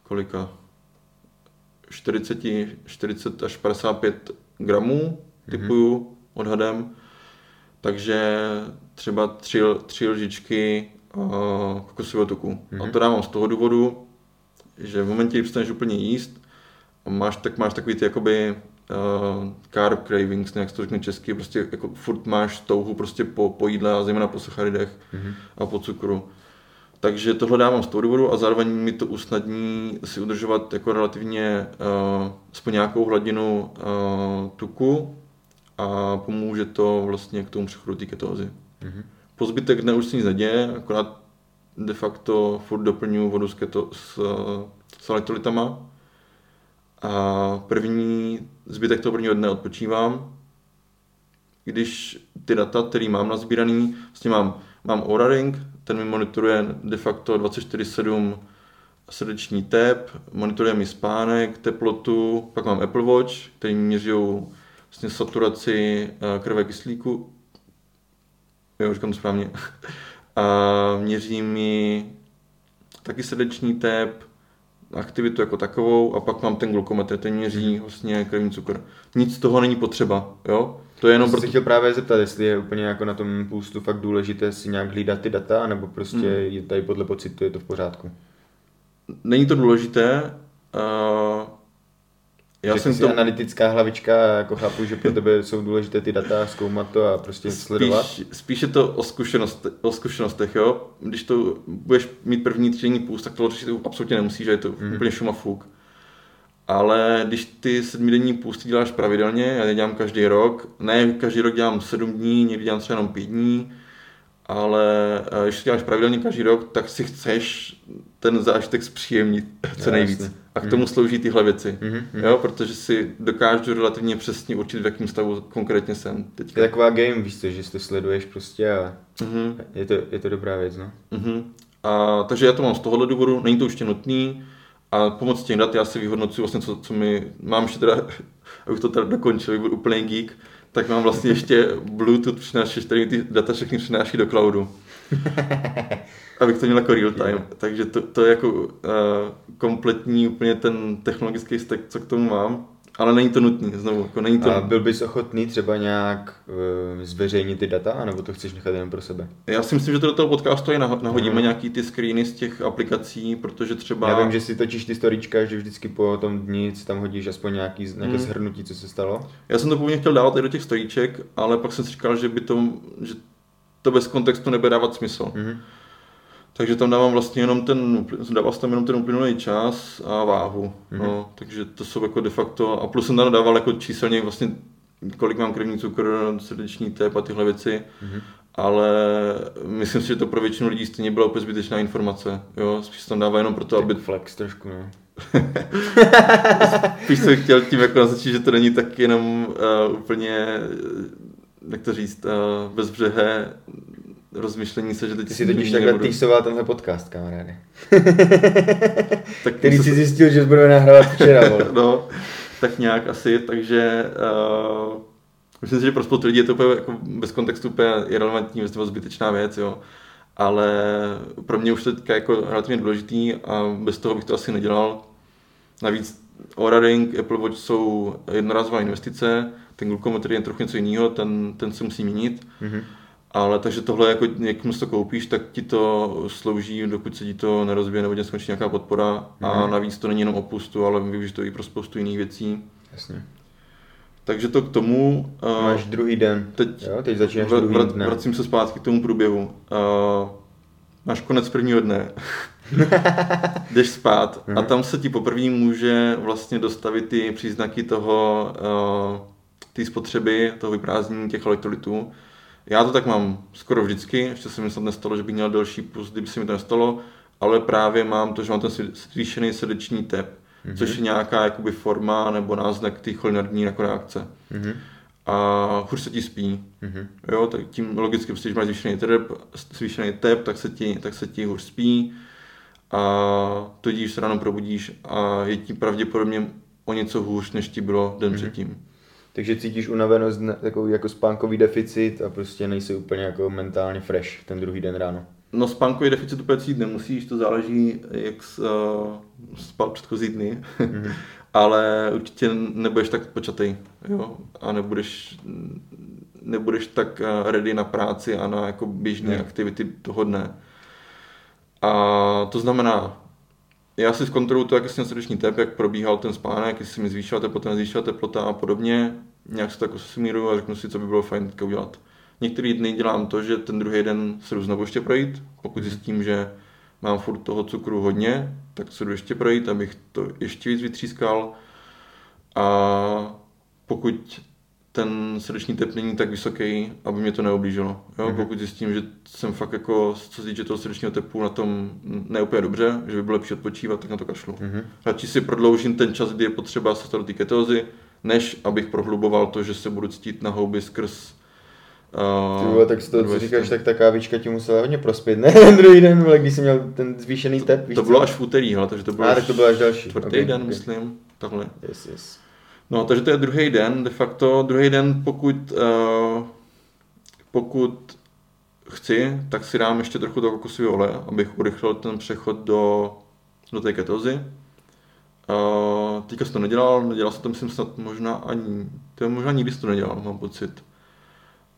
[SPEAKER 3] kolika 40, 40 až 55 gramů typuju mm-hmm. odhadem. Takže třeba tři, tři lžičky uh, kokosového tuku. Mm-hmm. A to dávám z toho důvodu, že v momentě, kdy přestaneš úplně jíst, máš, tak máš takový ty jakoby uh, carb cravings, nějak to řekne česky, prostě jako furt máš touhu prostě po, po jídle a zejména po sacharidech mm-hmm. a po cukru. Takže tohle dávám z toho důvodu a zároveň mi to usnadní si udržovat jako relativně uh, aspoň nějakou hladinu uh, tuku a pomůže to vlastně k tomu přechodu té ketózy. Mm-hmm. Po zbytek dne už se nic neděje, akorát de facto furt doplňuji vodu s, keto, s, s elektrolytama a první zbytek toho prvního dne odpočívám. Když ty data, které mám nazbíraný, vlastně mám, mám Oura Ring, ten mi monitoruje de facto 24-7 srdeční tep, monitoruje mi spánek, teplotu, pak mám Apple Watch, který měří vlastně saturaci eh, krve kyslíku, jo, říkám to správně, a měří mi taky srdeční tep, aktivitu jako takovou a pak mám ten glukometr, ten měří vlastně krevní cukr. Nic z toho není potřeba, jo?
[SPEAKER 2] To je jenom proto... chtěl právě zeptat, jestli je úplně jako na tom půstu fakt důležité si nějak hlídat ty data, nebo prostě hmm. je tady podle pocitu je to v pořádku?
[SPEAKER 3] Není to důležité. Uh,
[SPEAKER 2] já jsem to... analytická hlavička a jako chápu, že pro tebe jsou důležité ty data, zkoumat to a prostě spíš, sledovat.
[SPEAKER 3] Spíš je to o, zkušenost, o zkušenostech, jo. Když to budeš mít první třídní půst, tak to určitě absolutně nemusíš, že je to mm-hmm. úplně šuma fuk. Ale když ty sedmidenní půsty děláš pravidelně, já je dělám každý rok, ne každý rok dělám sedm dní, někdy dělám třeba jenom pět dní, ale eh, když to děláš pravidelně každý rok, tak si chceš ten zážitek zpříjemnit co nejvíc. Jasně. A k tomu mm. slouží tyhle věci, mm-hmm. jo, protože si dokážu relativně přesně určit, v jakém stavu konkrétně jsem
[SPEAKER 2] teďka. Je taková game, víš to, že si to sleduješ prostě a mm-hmm. je, to, je to dobrá věc, no.
[SPEAKER 3] Mm-hmm. A, takže já to mám z tohohle důvodu, není to ještě nutný, a pomocí těch dat já si vyhodnocuji vlastně, co, co mi, mám ještě teda, abych to teda dokončil, byl úplný geek, tak mám vlastně ještě Bluetooth přinášeč, který ty data všechny přináší do cloudu. Abych to měl jako real time. Yeah. Takže to, to je jako uh, kompletní úplně ten technologický stack, co k tomu mám. Ale není to nutné, znovu. Jako není to...
[SPEAKER 2] A byl bys ochotný třeba nějak uh, zveřejnit ty data, nebo to chceš nechat jen pro sebe?
[SPEAKER 3] Já si myslím, že to do toho podcastu i nahodíme mm. nějaký ty screeny z těch aplikací, protože třeba...
[SPEAKER 2] Já vím, že si točíš ty storička, že vždycky po tom dni tam hodíš aspoň nějaký, nějaké mm. shrnutí, co se stalo.
[SPEAKER 3] Já jsem to původně chtěl dávat i do těch storíček, ale pak jsem si říkal, že by to, že to bez kontextu nebude dávat smysl. Mm. Takže tam dávám vlastně jenom ten, dával jsem tam jenom ten uplynulý čas a váhu. Mm-hmm. No, takže to jsou jako de facto, a plus jsem tam dával jako číselně vlastně kolik mám krevní cukr, srdeční tep a tyhle věci, mm-hmm. ale myslím si, že to pro většinu lidí stejně byla úplně zbytečná informace. Jo? Spíš se tam dává jenom proto, aby...
[SPEAKER 2] Flex trošku, no.
[SPEAKER 3] Spíš jsem chtěl tím jako naznačit, že to není tak jenom uh, úplně, jak to říct, uh, bezbřehé rozmyšlení se, že teď
[SPEAKER 2] Ty si totiž takhle nebudu... týsoval tenhle podcast, kamaráde. tak Který si zjistil, že budeme nahrávat včera,
[SPEAKER 3] no, tak nějak asi, takže uh, myslím si, že pro spoustu lidí je to úplně jako bez kontextu úplně irrelevantní, vlastně zbytečná věc, jo. Ale pro mě už to je jako relativně důležitý a bez toho bych to asi nedělal. Navíc Oura Ring, Apple Watch jsou jednorázová investice, ten glukometr je trochu něco jiného, ten, ten se musí měnit. Mm-hmm. Ale takže tohle, jako jakým to koupíš, tak ti to slouží, dokud se ti to nerozbije nebo tě skončí nějaká podpora. Mm. A mhm. navíc to není jenom opustu, ale využiješ to i pro spoustu jiných věcí.
[SPEAKER 2] Jasně.
[SPEAKER 3] Takže to k tomu.
[SPEAKER 2] Máš uh, druhý den.
[SPEAKER 3] Teď,
[SPEAKER 2] jo, teď začínáš vr- druhý
[SPEAKER 3] den. Vracím se zpátky k tomu průběhu. Uh, máš konec prvního dne. Jdeš spát a mhm. tam se ti poprvé může vlastně dostavit ty příznaky toho, uh, ty spotřeby, toho vyprázdnění těch elektrolytů. Já to tak mám skoro vždycky, ještě se mi snad nestalo, že bych měl delší puls, kdyby se mi to nestalo, ale právě mám to, že mám ten zvýšený srdeční tep, mm-hmm. což je nějaká jakoby forma nebo náznak té cholinardní jako reakce. Mm-hmm. a hůř se ti spí. Mm-hmm. Jo, tak tím logicky, prostě, když máš zvýšený tep, zvýšený tep tak, se ti, tak se ti hůř spí a tudíž se ráno probudíš a je ti pravděpodobně o něco hůř, než ti bylo den mm-hmm. předtím.
[SPEAKER 2] Takže cítíš unavenost, takový jako spánkový deficit a prostě nejsi úplně jako mentálně fresh ten druhý den ráno.
[SPEAKER 3] No spánkový deficit úplně cítit nemusíš, to záleží, jak s, uh, spal předchozí dny, mm-hmm. ale určitě nebudeš tak počatý, jo, a nebudeš, nebudeš tak eh, ready na práci a na jako běžné mm. aktivity toho dne. A to znamená, já si zkontroluji to, jak jsem srdeční tep, jak probíhal ten spánek, jestli mi zvýšila teplota, nezvýšila teplota a podobně. Nějak se tak usmíruju a řeknu si, co by bylo fajn teďka udělat. Některý dny dělám to, že ten druhý den se jdu znovu ještě projít, pokud zjistím, že mám furt toho cukru hodně, tak se jdu ještě projít, abych to ještě víc vytřískal. A pokud ten srdeční tep není tak vysoký, aby mě to neoblížilo. Jo? Mm-hmm. Pokud zjistím, že jsem fakt jako, co se týče toho srdečního tepu, na tom neúplně dobře, že by bylo lepší odpočívat, tak na to kašlu. Mm-hmm. Radši si prodloužím ten čas, kdy je potřeba se dostat do té ketózy, než abych prohluboval to, že se budu cítit na houby skrz
[SPEAKER 2] Uh, Ty vole, tak toho, co říkáš, tak ta kávička ti musela hodně prospět, ne? Ten druhý den, vole, když jsi měl ten zvýšený tep,
[SPEAKER 3] víš To bylo co? až v úterý, ale takže to bylo
[SPEAKER 2] A, tak to bylo až další.
[SPEAKER 3] Čtvrtý okay, den, okay. myslím, takhle.
[SPEAKER 2] Yes, yes.
[SPEAKER 3] No, takže to je druhý den, de facto. Druhý den, pokud, uh, pokud chci, tak si dám ještě trochu toho kokosového oleje, abych urychlil ten přechod do, do té ketozy. Uh, teďka jsem to nedělal, nedělal jsem to myslím snad možná ani, to je možná nikdy jsem to nedělal, mám pocit.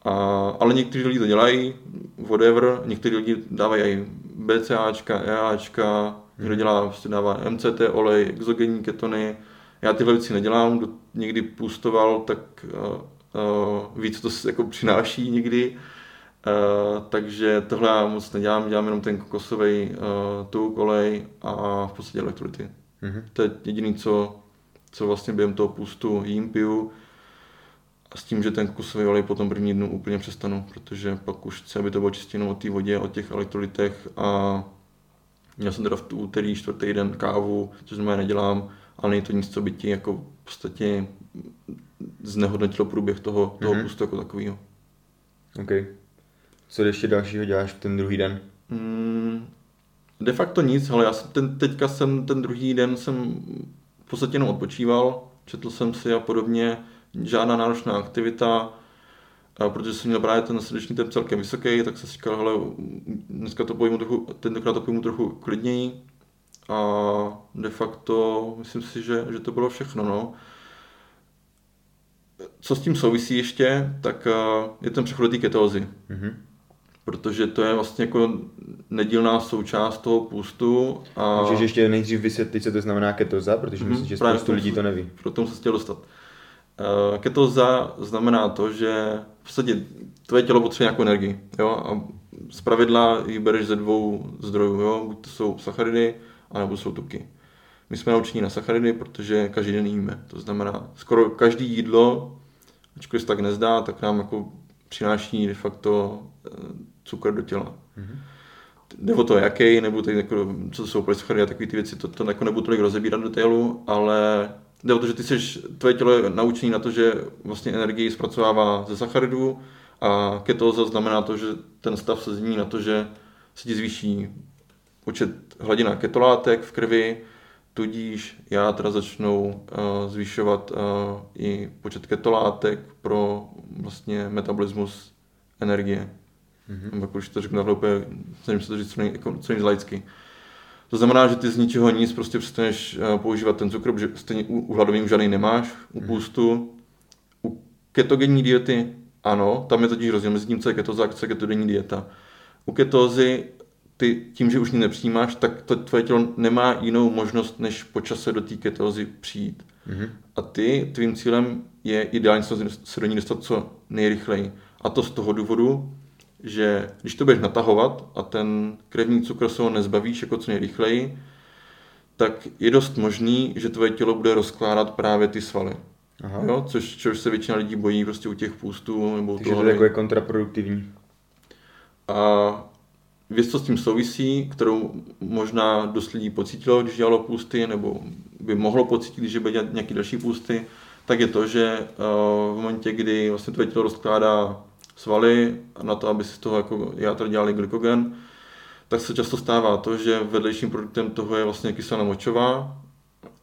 [SPEAKER 3] Uh, ale někteří lidi to dělají, whatever, někteří lidi dávají BCAčka, EAčka, někdo hmm. dělá, prostě dává MCT olej, exogenní ketony, já tyhle věci nedělám, kdo někdy půstoval, tak uh, uh, víc to jako přináší někdy. Uh, takže tohle já moc nedělám, dělám jenom ten kokosový uh, tuk, olej a v podstatě elektrolyty. Mm-hmm. To je jediné, co, co vlastně během toho půstu jím, piju. A s tím, že ten kokosový olej potom první dnu úplně přestanu, protože pak už chci, aby to bylo čistě jenom o té vodě, o těch elektrolytech a Měl jsem teda v úterý, čtvrtý den kávu, což znamená nedělám, ale není to nic, co by ti jako v podstatě znehodnotilo průběh toho, toho mm-hmm. pustu jako takového.
[SPEAKER 2] OK. Co ještě dalšího děláš v ten druhý den?
[SPEAKER 3] Mm, de facto nic, ale já jsem ten, teďka jsem ten druhý den jsem v podstatě jenom odpočíval, četl jsem si a podobně, žádná náročná aktivita, a protože jsem měl právě ten srdeční tep celkem vysoký, tak jsem si říkal, hele, dneska to pojmu trochu, tentokrát to pojmu trochu klidněji, a de facto myslím si, že, že to bylo všechno. No. Co s tím souvisí ještě, tak eh, je ten přechod do té ketózy. Mm-hmm. Protože to je vlastně jako nedílná součást toho půstu.
[SPEAKER 2] A... Můžeš ještě nejdřív vysvětlit, co to znamená ketóza, protože mm-hmm. myslím, že spoustu lidí to neví.
[SPEAKER 3] Proto jsem se chtěl dostat. Uh, ketóza znamená to, že v podstatě tvoje tělo potřebuje nějakou energii. Jo? A z pravidla ji bereš ze dvou zdrojů. Jo? Buď to jsou sacharidy, anebo jsou tuky. My jsme naučení na sacharidy, protože každý den jíme. To znamená, skoro každý jídlo, ačkoliv se tak nezdá, tak nám jako přináší de facto eh, cukr do těla. Mm-hmm. Jde o to, jaký, nebo tady, jako, co to jsou polysacharidy a takové ty věci, to, to jako nebudu tolik rozebírat do detailu, ale jde o to, že ty seš, tvoje tělo je naučené na to, že vlastně energii zpracovává ze sacharidů a ketóza znamená to, že ten stav se změní na to, že se ti zvýší počet hladina ketolátek v krvi, tudíž já teda začnu uh, zvyšovat uh, i počet ketolátek pro vlastně metabolismus energie. Mm-hmm. Jako už to řeknu úplně, snažím se to říct co, nej, jako, co nejvíc To znamená, že ty z ničeho nic prostě přestaneš uh, používat ten cukr, protože stejně u, u hladovým už žádný nemáš, u mm-hmm. půstu. U ketogenní diety ano, tam je totiž rozdíl mezi tím, co je ketoza a co je ketogenní dieta. U ketózy ty tím, že už ní nepřijímáš, tak to tvoje tělo nemá jinou možnost, než po čase do té ketózy přijít. Mm-hmm. A ty, tvým cílem je ideálně se do ní dostat co nejrychleji. A to z toho důvodu, že když to budeš natahovat a ten krevní cukr se ho nezbavíš jako co nejrychleji, tak je dost možný, že tvoje tělo bude rozkládat právě ty svaly. Aha. Jo? Což, což se většina lidí bojí prostě u těch půstů. Nebo
[SPEAKER 2] Takže toho, to je jako je kontraproduktivní.
[SPEAKER 3] A věc, co s tím souvisí, kterou možná dost lidí pocítilo, když dělalo půsty, nebo by mohlo pocítit, když bude dělat nějaký další půsty, tak je to, že uh, v momentě, kdy vlastně tvoje tělo rozkládá svaly na to, aby si z toho jako játra dělali glykogen, tak se často stává to, že vedlejším produktem toho je vlastně kyselina močová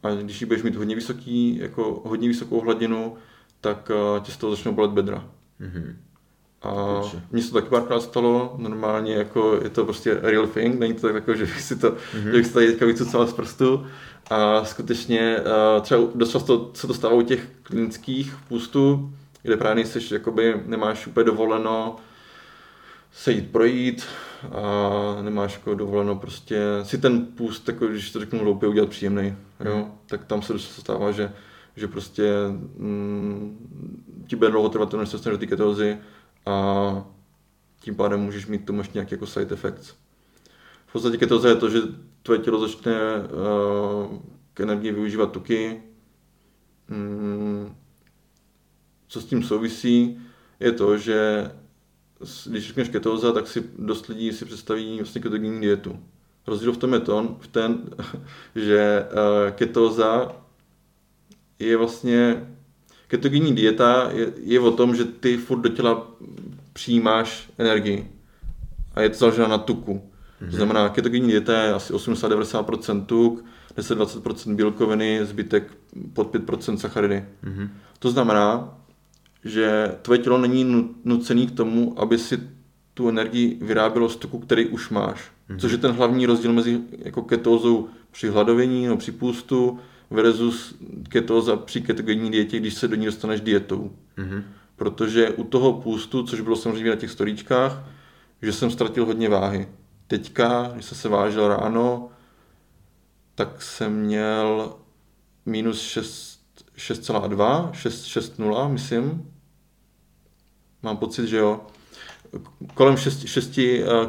[SPEAKER 3] a když ji budeš mít hodně vysoký, jako hodně vysokou hladinu, tak uh, tě z toho začnou bolet bedra. Mm-hmm. A mně se to taky párkrát stalo, normálně jako je to prostě real thing, není to tak jako, že bych si to, mm-hmm. že bych si tady teďka vycucal z prstu. A skutečně uh, třeba dost často se to stává u těch klinických půstů, kde právě nejseš, jakoby nemáš úplně dovoleno se jít projít a nemáš jako dovoleno prostě si ten půst, jako, když to řeknu hloupě, udělat příjemný, jo? Mm. tak tam se dost stává, že, že prostě mm, ti bude dlouho trvat, než se do té ketózy a tím pádem můžeš mít tomu ještě nějaký jako side effects. V podstatě ketóza je to, že tvoje tělo začne uh, k energii využívat tuky. Mm, co s tím souvisí, je to, že když řekneš ketóza, tak si dost lidí si představí vlastně ketogenní dietu. Rozdíl v tom je to, v ten, že uh, ketóza je vlastně ketogenní dieta je, je o tom, že ty furt do těla přijímáš energii a je to založeno na tuku. Mm-hmm. To znamená, ketogenní dieta je asi 80-90% tuk, 10-20% bílkoviny, zbytek pod 5% sacharidy. Mm-hmm. To znamená, že tvoje tělo není nucený k tomu, aby si tu energii vyrábělo z tuku, který už máš. Mm-hmm. Což je ten hlavní rozdíl mezi jako ketózou při hladovění no při půstu versus ketóza při ketogenní dietě, když se do ní dostaneš dietou. Mm-hmm. Protože u toho půstu, což bylo samozřejmě na těch storíčkách, že jsem ztratil hodně váhy. Teďka, když jsem se vážil ráno, tak jsem měl minus 6,2, 6,0, myslím. Mám pocit, že jo. Kolem 6, 6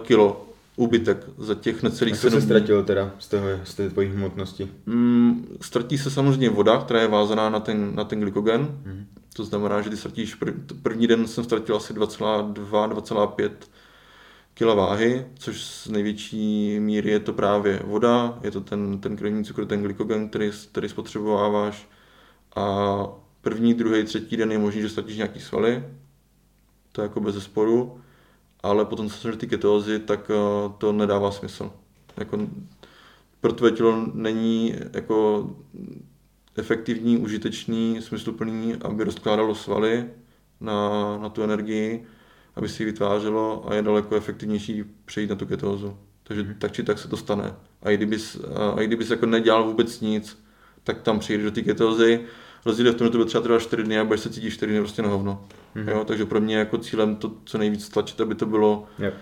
[SPEAKER 3] kilo úbytek za těch necelých
[SPEAKER 2] sedm se ztratilo teda z, toho, z té tvojí hmotnosti?
[SPEAKER 3] Mm, ztratí se samozřejmě voda, která je vázaná na ten, na ten glykogen. Mm. To znamená, že ty ztratíš, prv, první den jsem ztratil asi 2,2-2,5 kg váhy, což z největší míry je to právě voda, je to ten, ten krevní cukr, ten glykogen, který, který spotřebováváš. A první, druhý, třetí den je možný, že ztratíš nějaký svaly, to je jako bez zesporu ale potom co se ty ketózy, tak eh, to nedává smysl. Jako, pro tvé tělo není jako efektivní, užitečný, smysluplný, aby rozkládalo svaly na, na tu energii, aby si ji vytvářelo a je daleko efektivnější přejít na tu ketózu. Takže mm. tak či tak se to stane. A i kdybys, a i kdybys jako nedělal vůbec nic, tak tam přijdeš do té ketózy Rozdíl je v tom, že to bude třeba trvat 4 dny a budeš se cítit 4 dny prostě na hovno. Mm-hmm. Jo, takže pro mě jako cílem to co nejvíc tlačit, aby to bylo yep.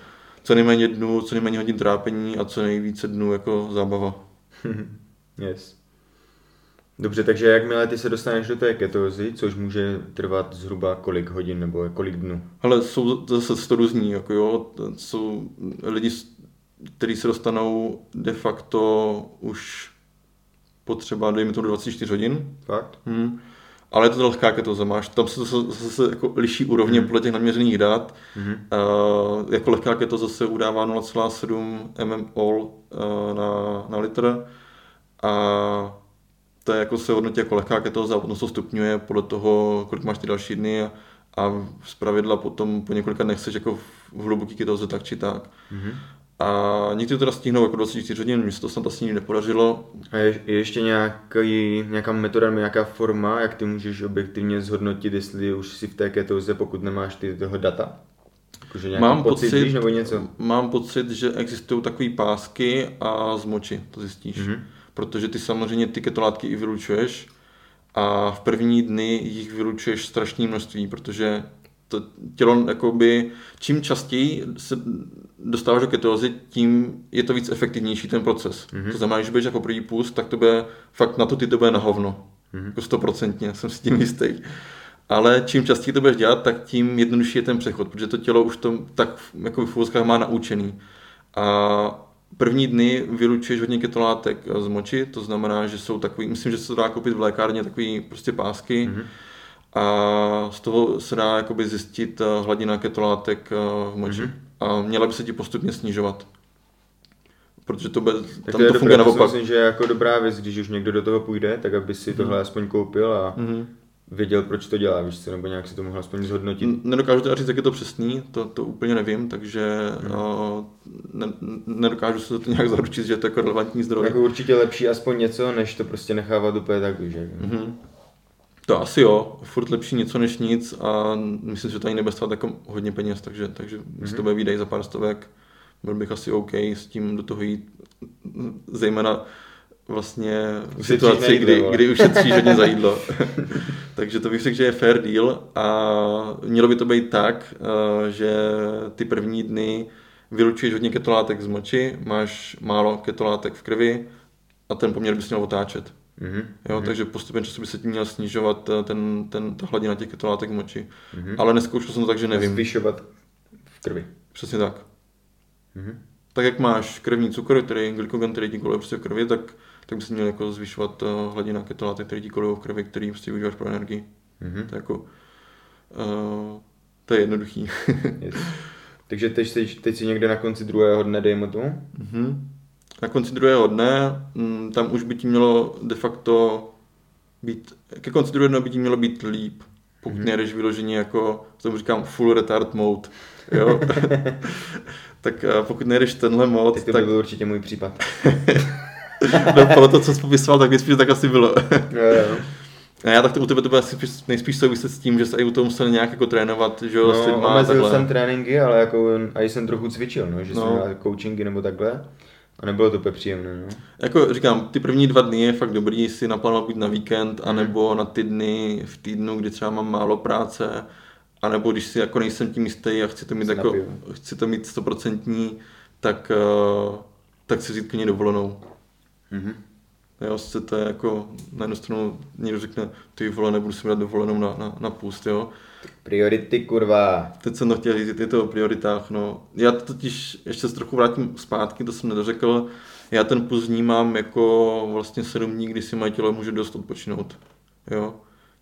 [SPEAKER 3] co nejméně dnů, co nejméně hodin trápení a co nejvíce dnů jako zábava.
[SPEAKER 2] yes. Dobře, takže jakmile ty se dostaneš do té ketózy, což může trvat zhruba kolik hodin nebo kolik dnů?
[SPEAKER 3] Ale jsou zase to různý, jako jo, jsou lidi, kteří se dostanou de facto už potřeba, dejme to do 24 hodin.
[SPEAKER 2] Fakt?
[SPEAKER 3] Hmm. Ale je to lehká ketoza, máš, tam se zase, zase jako liší úrovně mm. podle těch naměřených dat. Mm. Uh, jako lehká ketoza se udává 0,7 mmol uh, na, na litr a to je jako se hodnotí jako lehká ketoza a potom se stupňuje podle toho, kolik máš ty další dny a, a z pravidla potom po několika dnech jako v hluboký ketoze tak či tak. Mm-hmm. A někdy to teda stihnou jako 24 hodin, mně se to snad asi nepodařilo.
[SPEAKER 2] A je, je ještě nějaký, nějaká metoda, nějaká forma, jak ty můžeš objektivně zhodnotit, jestli už si v té ketóze, pokud nemáš ty toho data?
[SPEAKER 3] Jakože mám pocit, pocit nebo něco? Mám pocit, že existují takové pásky a z moči, to zjistíš. Mm-hmm. Protože ty samozřejmě ty ketolátky i vylučuješ a v první dny jich vylučuješ strašné množství, protože to tělo, jakoby, čím častěji se dostáváš do ketózy, tím je to víc efektivnější ten proces. Mm-hmm. To znamená, že budeš jako první půst, tak to bude, fakt na to ty to bude na hovno. Mm-hmm. Jako stoprocentně, jsem si tím jistý. Ale čím častěji to budeš dělat, tak tím jednodušší je ten přechod, protože to tělo už to tak jako v úvozkách má naučený. A první dny vylučuješ hodně ketolátek z moči, to znamená, že jsou takový, myslím, že se to dá koupit v lékárně, takový prostě pásky, mm-hmm a z toho se dá jakoby zjistit eh, hladina ketolátek eh, v moči. Mm-hmm. A měla by se ti postupně snižovat. Protože to, bez, tam to,
[SPEAKER 2] to funguje naopak. Myslím, že je jako dobrá věc, když už někdo do toho půjde, tak aby si mm-hmm. tohle aspoň koupil a mm-hmm. věděl, proč to dělá, víš co, nebo nějak si to mohl aspoň zhodnotit.
[SPEAKER 3] Nedokážu teda říct, jak je to přesný, to, to úplně nevím, takže hmm. uh, ne, nedokážu se to nějak zaručit, že je to jako relevantní zdroj.
[SPEAKER 2] Jako určitě lepší aspoň něco, než to prostě nechávat úplně tak, že? Hmm.
[SPEAKER 3] To asi jo, furt lepší něco než nic a myslím, že to ani nebude stát jako hodně peněz, takže, takže mm-hmm. si to bude výdej za pár stovek, byl bych asi OK s tím do toho jít, zejména vlastně v situaci, jídlo, kdy, kdy ušetříš hodně za jídlo. takže to bych řekl, že je fair deal a mělo by to být tak, eh, že ty první dny vylučuješ hodně ketolátek z moči, máš málo ketolátek v krvi a ten poměr bys měl otáčet. Mm-hmm. Jo, mm-hmm. takže postupně času by se tím měl snižovat eh, ten, ten, ta hladina těch ketolátek moči. Mm-hmm. Ale neskoušel jsem to tak, že nevím.
[SPEAKER 2] Zvyšovat v krvi.
[SPEAKER 3] Přesně tak. Mm-hmm. Tak jak máš krevní cukr, který glykogen, který ti koluje prostě v krvi, tak, tak by se měl jako zvyšovat uh, hladina ketolátek, který ti kolují v krvi, který prostě využíváš pro energii. Mm-hmm. To je jako, uh, to je jednoduchý.
[SPEAKER 2] yes. Takže teď, teď si někde na konci druhého dne, dejme tomu? Mm-hmm
[SPEAKER 3] na konci druhého dne, mm, tam už by ti mělo de facto být, ke konci druhého dne by ti mělo být líp, pokud mm-hmm. nejdeš vyloženě jako, tomu říkám, full retard mode, jo. tak pokud nejdeš tenhle mod,
[SPEAKER 2] tak... to
[SPEAKER 3] tak...
[SPEAKER 2] byl určitě můj případ.
[SPEAKER 3] no, pro to, co jsi popisoval, tak nejspíš tak asi bylo. jo, jo. A já tak to u tebe to bude asi nejspíš souviset s tím, že se i u toho musel nějak jako trénovat, že jo,
[SPEAKER 2] no, omezil takhle. jsem tréninky, ale jako a jsem trochu cvičil, no, že no. jsem měl coachingy nebo takhle. A nebylo to úplně příjemné, no.
[SPEAKER 3] Jako říkám, ty první dva dny je fakt dobrý si naplánovat buď na víkend, mm. anebo na ty dny v týdnu, kdy třeba mám málo práce, anebo když si jako nejsem tím jistý a chci to mít, jako, chci to mít stoprocentní, tak, uh, tak si říct klidně dovolenou. Mm-hmm. Jo, se to je jako, na jednu stranu někdo řekne, ty vole, nebudu si dát dovolenou na, na, na půst, jo.
[SPEAKER 2] Priority, kurva.
[SPEAKER 3] Teď jsem to chtěl říct, je to o prioritách, no. Já to totiž ještě se trochu vrátím zpátky, to jsem nedořekl. Já ten půst vnímám jako vlastně sedm dní, kdy si moje tělo může dost odpočinout, jo.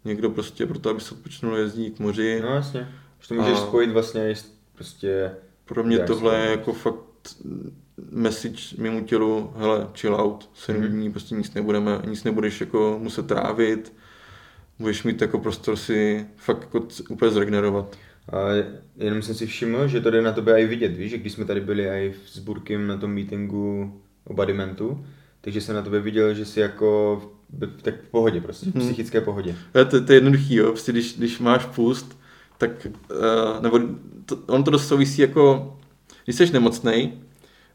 [SPEAKER 3] Někdo prostě proto, aby se odpočinul, jezdí k moři.
[SPEAKER 2] No jasně, že to můžeš a spojit vlastně prostě...
[SPEAKER 3] Pro mě tohle je jako fakt message mému tělu, hele, chill out, sedm mm. dní, prostě nic nebudeme, nic nebudeš jako muset trávit, budeš mít jako prostor si fakt jako úplně zregenerovat.
[SPEAKER 2] A jenom jsem si všiml, že to jde na tebe i vidět, víš, že když jsme tady byli i s Burkem na tom meetingu o bodymentu, takže jsem na tebe viděl, že jsi jako tak v pohodě prostě, v hmm. psychické pohodě.
[SPEAKER 3] To, to, to je jednoduchý, jo, prostě když, když máš půst, tak, uh, nebo to, on to dost souvisí jako, když jsi nemocnej,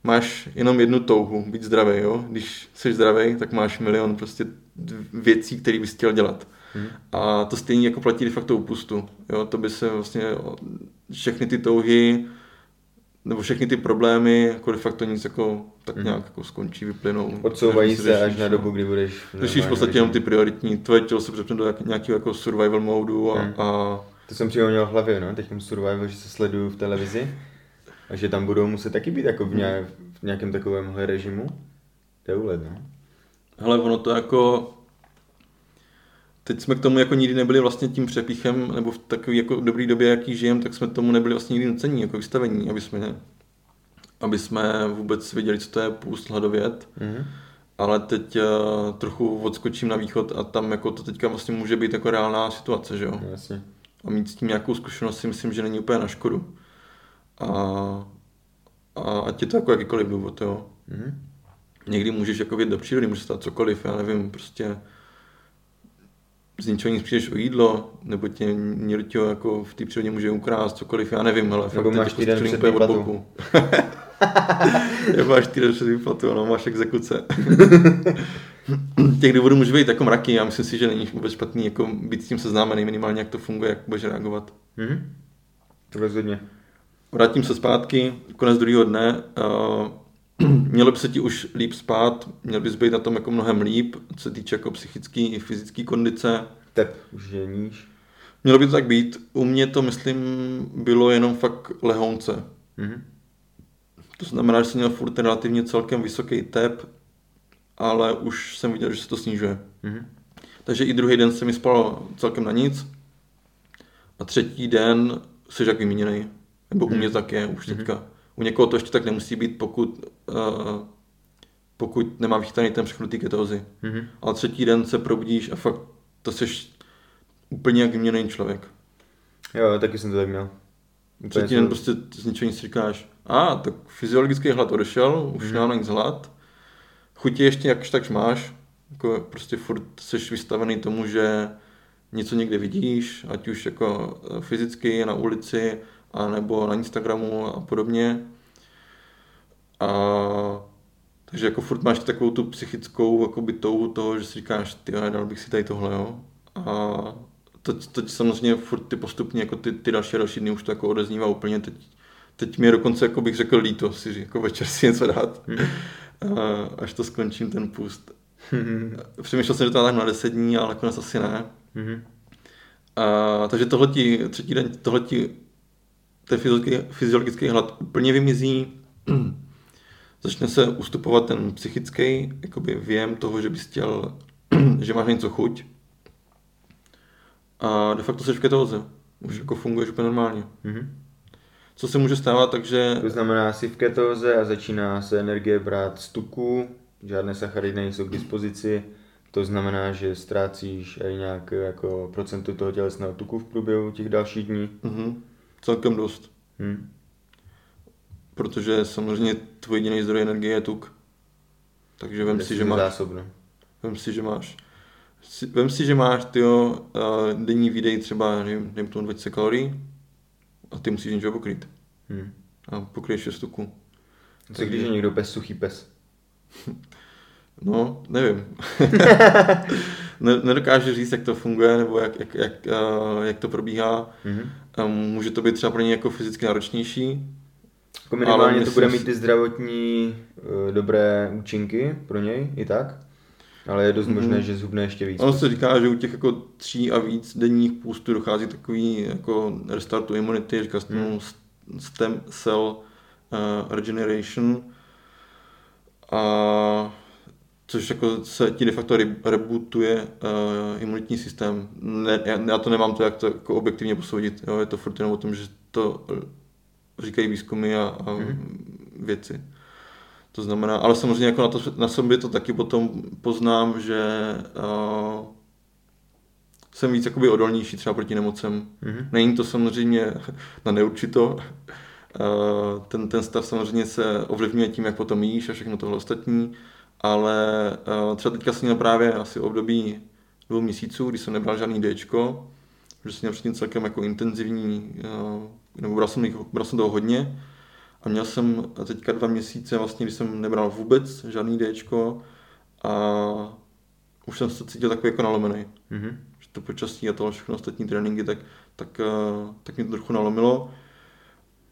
[SPEAKER 3] máš jenom jednu touhu, být zdravý, jo? Když jsi zdravý, tak máš milion prostě věcí, které bys chtěl dělat. Hmm. A to stejně jako platí de facto upustu. Jo? To by se vlastně všechny ty touhy nebo všechny ty problémy, jako de facto nic jako tak hmm. nějak jako skončí, vyplynou.
[SPEAKER 2] Odsouvají se řešíš, až na dobu, kdy budeš...
[SPEAKER 3] Řešíš v podstatě jenom ty prioritní, tvoje tělo se přepne do nějakého jako survival modu a, hmm. a...
[SPEAKER 2] To jsem přímo měl v hlavě, no, teď survival, že se sleduju v televizi a že tam budou muset taky být jako v, nějak, v nějakém takovémhle režimu. To je úlet, no.
[SPEAKER 3] Hele, ono to jako... Teď jsme k tomu jako nikdy nebyli vlastně tím přepíchem, nebo v takové jako dobré době, jaký žijem, tak jsme tomu nebyli vlastně nikdy nucení, jako vystavení, aby jsme, aby jsme vůbec věděli, co to je půst hladovět. Mm-hmm. Ale teď uh, trochu odskočím na východ a tam jako to teďka vlastně může být jako reálná situace, že jo?
[SPEAKER 2] Jasně.
[SPEAKER 3] A mít s tím nějakou zkušenost si myslím, že není úplně na škodu. A, a ať je to jako jakýkoliv důvod, jo. Mm-hmm. Někdy můžeš jako vědět do přírody, může stát cokoliv, já nevím, prostě z ničeho nic přijdeš o jídlo, nebo tě někdo jako v té přírodě může ukrást cokoliv, já nevím, ale
[SPEAKER 2] fakt máš jako týden před výplatu.
[SPEAKER 3] nebo máš týden před výplatu, ano, máš exekuce. Těch důvodů může být jako mraky, já myslím si, že není vůbec špatný jako být s tím seznámený minimálně, jak to funguje, jak budeš reagovat.
[SPEAKER 2] Mm-hmm. To rozhodně.
[SPEAKER 3] Vrátím se zpátky, konec druhého dne. Uh, mělo by se ti už líp spát, měl bys být na tom jako mnohem líp, co se týče jako psychické i fyzické kondice.
[SPEAKER 2] Tep už je níž.
[SPEAKER 3] Mělo by to tak být. U mě to, myslím, bylo jenom fakt lehounce. Mm-hmm. To znamená, že jsem měl furt relativně celkem vysoký tep, ale už jsem viděl, že se to snižuje. Mm-hmm. Takže i druhý den se mi spalo celkem na nic. A třetí den jsi jak vyměněný. Nebo u mě hmm. tak je už teďka. Hmm. U někoho to ještě tak nemusí být, pokud, uh, pokud nemá vychytaný ten přechod ketózy. Hmm. Ale třetí den se probudíš a fakt to seš úplně jak vyměněný člověk.
[SPEAKER 2] Jo, taky jsem to tak měl. Úplně
[SPEAKER 3] Třetí
[SPEAKER 2] jsem-
[SPEAKER 3] den prostě z ničeho nic si říkáš, a tak fyziologický hlad odešel, už
[SPEAKER 2] Mhm.
[SPEAKER 3] nemám nic hlad. Chutě ještě jakž takž máš, jako prostě furt jsi vystavený tomu, že něco někde vidíš, ať už jako eh, fyzicky na ulici, a nebo na Instagramu a podobně. A takže jako furt máš takovou tu psychickou jakoby touhu toho, že si říkáš, ty dal bych si tady tohle, jo. A teď, teď samozřejmě furt ty postupně, jako ty, ty další další dny už to jako odeznívá úplně. Teď, teď mě dokonce, jako bych řekl, líto si jako večer si něco dát, a až to skončím ten půst. Přemýšlel jsem, že to tak na 10 dní, ale nakonec asi ne.
[SPEAKER 2] Mhm.
[SPEAKER 3] A, takže tohle ti, třetí den, tohle ti, ten fyziologický, fyziologický hlad úplně vymizí, začne se ustupovat ten psychický jakoby věm toho, že bys chtěl, že máš něco chuť. A de facto jsi v ketóze. Už jako funguješ úplně normálně.
[SPEAKER 2] Mhm.
[SPEAKER 3] Co se může stávat, takže
[SPEAKER 2] To znamená, jsi v ketóze a začíná se energie brát z tuku, žádné sacharidy nejsou k dispozici, to znamená, že ztrácíš i nějak jako procento toho tělesného tuku v průběhu těch dalších dní.
[SPEAKER 3] mhm, celkem dost.
[SPEAKER 2] Hm.
[SPEAKER 3] Protože samozřejmě tvůj jediný zdroj energie je tuk. Takže vem si, že máš
[SPEAKER 2] Zásobno.
[SPEAKER 3] Vem si, že máš si- Vem si, že máš tyjo, uh, denní výdej třeba, nevím, nevím tomu 20 kalorií a ty musíš něčeho pokrýt.
[SPEAKER 2] Hm.
[SPEAKER 3] A pokryješ 6 tuků.
[SPEAKER 2] Co když je někdo pes, suchý pes?
[SPEAKER 3] No, nevím. ne, nedokážu říct, jak to funguje, nebo jak, jak, jak, uh, jak to probíhá.
[SPEAKER 2] Mhm.
[SPEAKER 3] Um, může to být třeba pro ně jako fyzicky náročnější.
[SPEAKER 2] Jako minimálně
[SPEAKER 3] Ale
[SPEAKER 2] to
[SPEAKER 3] myslím
[SPEAKER 2] bude mít ty zdravotní uh, dobré účinky pro něj i tak, ale je dost
[SPEAKER 3] Mhm.
[SPEAKER 2] možné, že zhubne ještě víc.
[SPEAKER 3] Ono se říká, že u těch jako tří a víc denních půstů dochází takový jako restartu imunity, říká se tomu stem cell uh, regeneration, a což jako se ti de facto re- rebootuje uh, imunitní systém. Ne, já, já, to nemám to, jak to jako objektivně posoudit, jo? je to furt jenom o tom, že to eh, říkají výzkumy a, a
[SPEAKER 2] Mhm.
[SPEAKER 3] věci. To znamená, ale samozřejmě jako na, to, na sobě to taky potom poznám, že uh, jsem víc jakoby odolnější třeba proti nemocem.
[SPEAKER 2] Mhm.
[SPEAKER 3] Není to samozřejmě na neurčito. Uh, ten, ten stav samozřejmě se ovlivňuje tím, jak potom jíš a všechno tohle ostatní, ale uh, třeba teďka jsem měl právě asi období dvou měsíců, kdy jsem nebral žádný Dčko, že jsem měl předtím celkem jako intenzivní, uh, nebo bral jsem, jich- bral jsem toho hodně a měl jsem teďka dva měsíce, vlastně, kdy jsem nebral vůbec žádný Dčko a už jsem se cítil takový jako nalomený
[SPEAKER 2] Mhm.
[SPEAKER 3] že to počasí a tohle všechno ostatní tréninky, tak, tak, eh, tak mě to trochu nalomilo.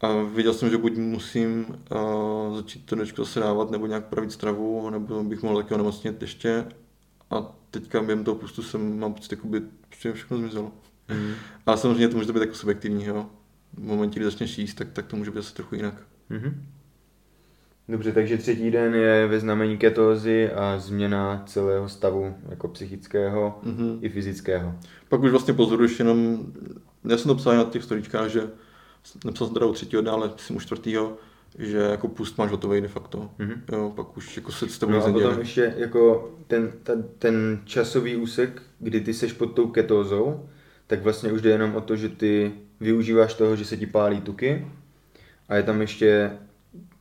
[SPEAKER 3] A věděl jsem, že buď musím uh, začít to dnečko zase dávat, nebo nějak pravit stravu, nebo bych mohl taky onemocnit ještě. A teďka během toho pustu jsem, mám pocit, jakoby prostě všechno zmizelo.
[SPEAKER 2] Mhm.
[SPEAKER 3] Ale samozřejmě to může být jako subjektivní, jo. V momentě, kdy začneš jíst, tak, tak to může být zase trochu jinak.
[SPEAKER 2] Mhm. Dobře, takže třetí den je ve znamení ketózy a změna celého stavu, jako psychického
[SPEAKER 3] Mhm.
[SPEAKER 2] i fyzického.
[SPEAKER 3] Pak už vlastně pozoruješ jenom, já jsem to psal na těch storičkách, že nepsal jsem teda u třetího dne, ale myslím u čtvrtýho, že jako pust máš hotový de facto.
[SPEAKER 2] Mhm.
[SPEAKER 3] Jo, pak už jako se s tebou
[SPEAKER 2] No a potom ještě jako ten, ta, ten časový úsek, kdy ty seš pod tou ketózou, tak vlastně už jde jenom o to, že ty využíváš toho, že se ti pálí tuky a je tam ještě,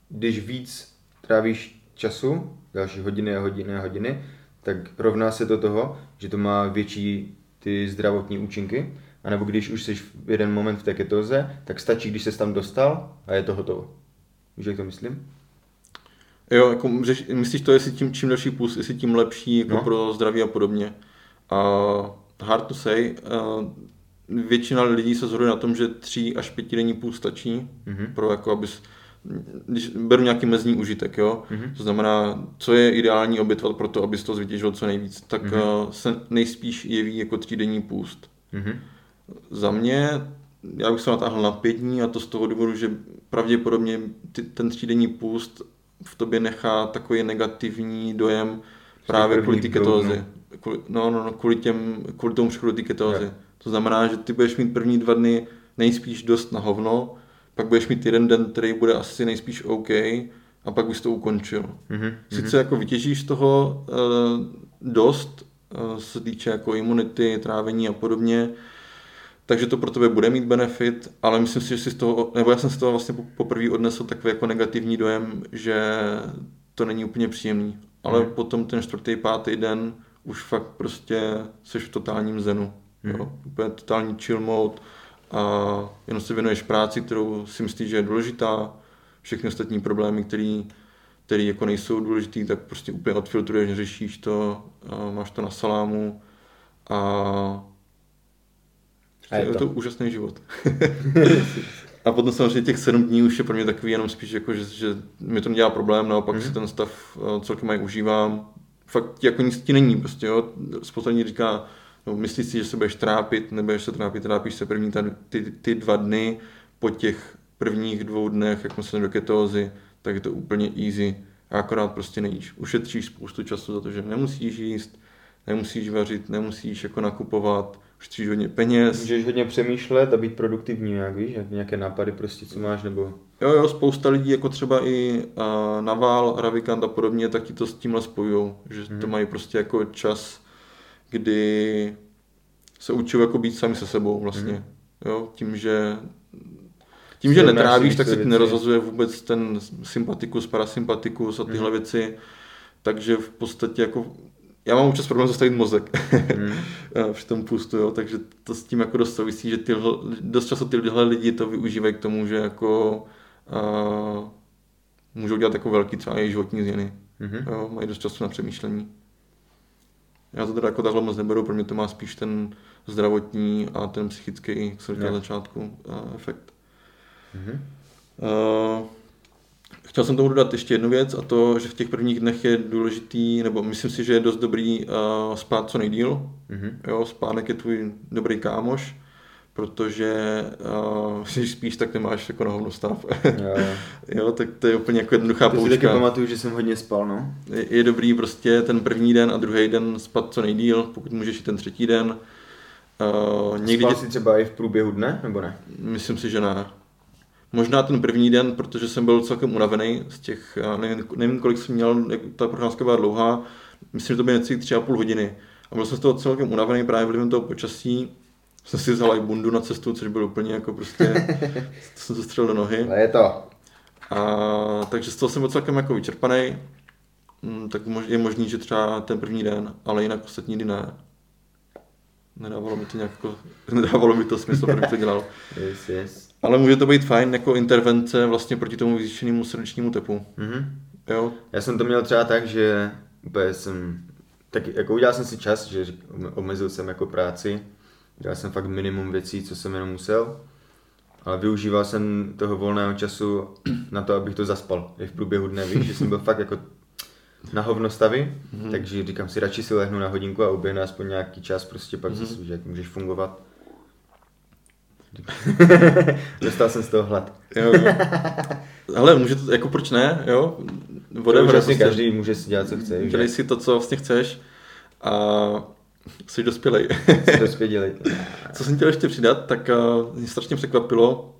[SPEAKER 2] když víc trávíš času, další hodiny a hodiny a hodiny, tak rovná se to toho, že to má větší ty zdravotní účinky, a nebo když už jsi v jeden moment v té ketóze, tak stačí, když se tam dostal a je to hotovo. Víš, jak to myslím?
[SPEAKER 3] Jo, jako řeš, myslíš to, jestli tím, čím delší pust, jestli tím lepší jako
[SPEAKER 2] No.
[SPEAKER 3] pro zdraví a podobně. A hard to say, uh, většina lidí se shoduje na tom, že tři až pětidenní půst stačí
[SPEAKER 2] Mhm.
[SPEAKER 3] pro jako abys, když beru nějaký mezní užitek, jo,
[SPEAKER 2] Mhm.
[SPEAKER 3] to znamená, co je ideální obětovat pro to, abys to zvytěžil co nejvíc, tak
[SPEAKER 2] Mhm.
[SPEAKER 3] uh, se nejspíš jeví jako třídenní půst.
[SPEAKER 2] Mhm.
[SPEAKER 3] Za mě, já bych se natáhl na pět dní a to z toho důvodu, že pravděpodobně ty, ten třídenní půst v tobě nechá takový negativní dojem právě kvůli té
[SPEAKER 2] dvou
[SPEAKER 3] ketózi.
[SPEAKER 2] dnů.
[SPEAKER 3] Kvůli, no, no, no, kvůli, těm, kvůli tomu přechodu té ketózy. To znamená, že ty budeš mít první dva dny nejspíš dost na hovno, pak budeš mít jeden den, který bude asi nejspíš OK a pak bys to ukončil.
[SPEAKER 2] Mhm.
[SPEAKER 3] Sice jako vytěžíš z toho uh, dost, uh, se týče jako imunity, trávení a podobně. Takže to pro tebe bude mít benefit, ale myslím si, že si z toho, nebo já jsem si toho vlastně poprvé odnesl takový jako negativní dojem, že to není úplně příjemný. Ale mm. potom ten čtvrtý, pátý den už fakt prostě jsi v totálním zenu. Mm. Jo? Úplně totální chill mode a jenom se věnuješ práci, kterou si myslíš, že je důležitá. Všechny ostatní problémy, které který jako nejsou důležitý, tak prostě úplně odfiltruješ, řešíš to, máš to na salámu a, a je, to. je to úžasný život. a potom samozřejmě těch sedm dní už je pro mě takový jenom spíš jako, že, že mi to nedělá problém, naopak mm-hmm. si ten stav celkem mají užívám. Fakt jako nic ti není, prostě jo. Spousta lidí říká, no, myslíš si, že se budeš trápit, nebudeš se trápit, trápíš se první ta, ty, ty dva dny, po těch prvních dvou dnech, jak jsme se do ketózy, tak je to úplně easy. A akorát prostě nejíš. Ušetříš spoustu času za to, že nemusíš jíst, nemusíš vařit, nemusíš jako nakupovat, ušetříš hodně peněz.
[SPEAKER 2] Můžeš hodně přemýšlet a být produktivní, jak víš, jak nějaké nápady prostě, co máš, nebo...
[SPEAKER 3] Jo, jo, spousta lidí, jako třeba i uh, Naval, Ravikant a podobně, tak ti to s tímhle spojují, že hmm. to mají prostě jako čas, kdy se učí jako být sami se sebou vlastně. Hmm. Jo, tím, že tím, že netrávíš, tak se ti nerozhazuje vůbec ten sympatikus, parasympatikus a tyhle hmm. věci. Takže v podstatě jako já mám občas problém zastavit mozek hmm. při tom pustu, jo, takže to s tím jako dost souvisí, že tyhle, dost často tyhle lidi to využívají k tomu, že jako uh, můžou dělat jako velký třeba i životní změny. Hmm. Jo, mají dost času na přemýšlení. Já to teda jako takhle moc neberu, pro mě to má spíš ten zdravotní a ten psychický, jak jsem na začátku, uh, efekt. Mm-hmm. Uh, chtěl jsem tomu dodat ještě jednu věc a to, že v těch prvních dnech je důležitý, nebo myslím si, že je dost dobrý uh, spát co nejdíl. Mm-hmm. Jo, spánek je tvůj dobrý kámoš, protože uh, když spíš, tak nemáš jako na hovno stav. jo, jo. tak to je úplně jako jednoduchá
[SPEAKER 2] poučka. Si taky pamatuju, že jsem hodně spal, no.
[SPEAKER 3] Je, je dobrý prostě ten první den a druhý den spát co nejdíl, pokud můžeš i ten třetí den.
[SPEAKER 2] Uh, někdy Spal jsi třeba i v průběhu dne, nebo ne?
[SPEAKER 3] Myslím si, že ne. Možná ten první den, protože jsem byl celkem unavený z těch, nevím, nevím kolik jsem měl, ta procházka byla dlouhá, myslím, že to bylo něco tři a půl hodiny. A byl jsem z toho celkem unavený právě vlivem toho počasí. Jsem si vzal i bundu na cestu, což bylo úplně jako prostě, to jsem se střelil do nohy.
[SPEAKER 2] A je to.
[SPEAKER 3] A, takže z toho jsem byl celkem jako vyčerpaný. Mm, tak je možný, že třeba ten první den, ale jinak ostatní dny ne. Nedávalo mi to nějak jako, nedávalo mi to smysl, proč to dělal.
[SPEAKER 2] Yes, yes.
[SPEAKER 3] Ale může to být fajn jako intervence vlastně proti tomu zvýšenému srdečnímu tepu.
[SPEAKER 2] Mm-hmm. Jo. Já jsem to měl třeba tak, že úplně jsem, tak jako udělal jsem si čas, že omezil jsem jako práci, dělal jsem fakt minimum věcí, co jsem jenom musel, ale využíval jsem toho volného času na to, abych to zaspal. I v průběhu dne, víš, že jsem byl fakt jako na hovno stavy, mm-hmm. takže říkám si, radši si lehnu na hodinku a uběhnu aspoň nějaký čas, prostě pak mm-hmm. zase, jak můžeš fungovat. Dostal jsem z toho hlad.
[SPEAKER 3] jo, jo. Ale může to, jako proč ne, jo?
[SPEAKER 2] Whatever, prostě každý může si dělat, co chce.
[SPEAKER 3] Dělej si to, co vlastně chceš a jsi dospělej.
[SPEAKER 2] Jsi dospělej.
[SPEAKER 3] co jsem chtěl ještě přidat, tak uh, mě strašně překvapilo,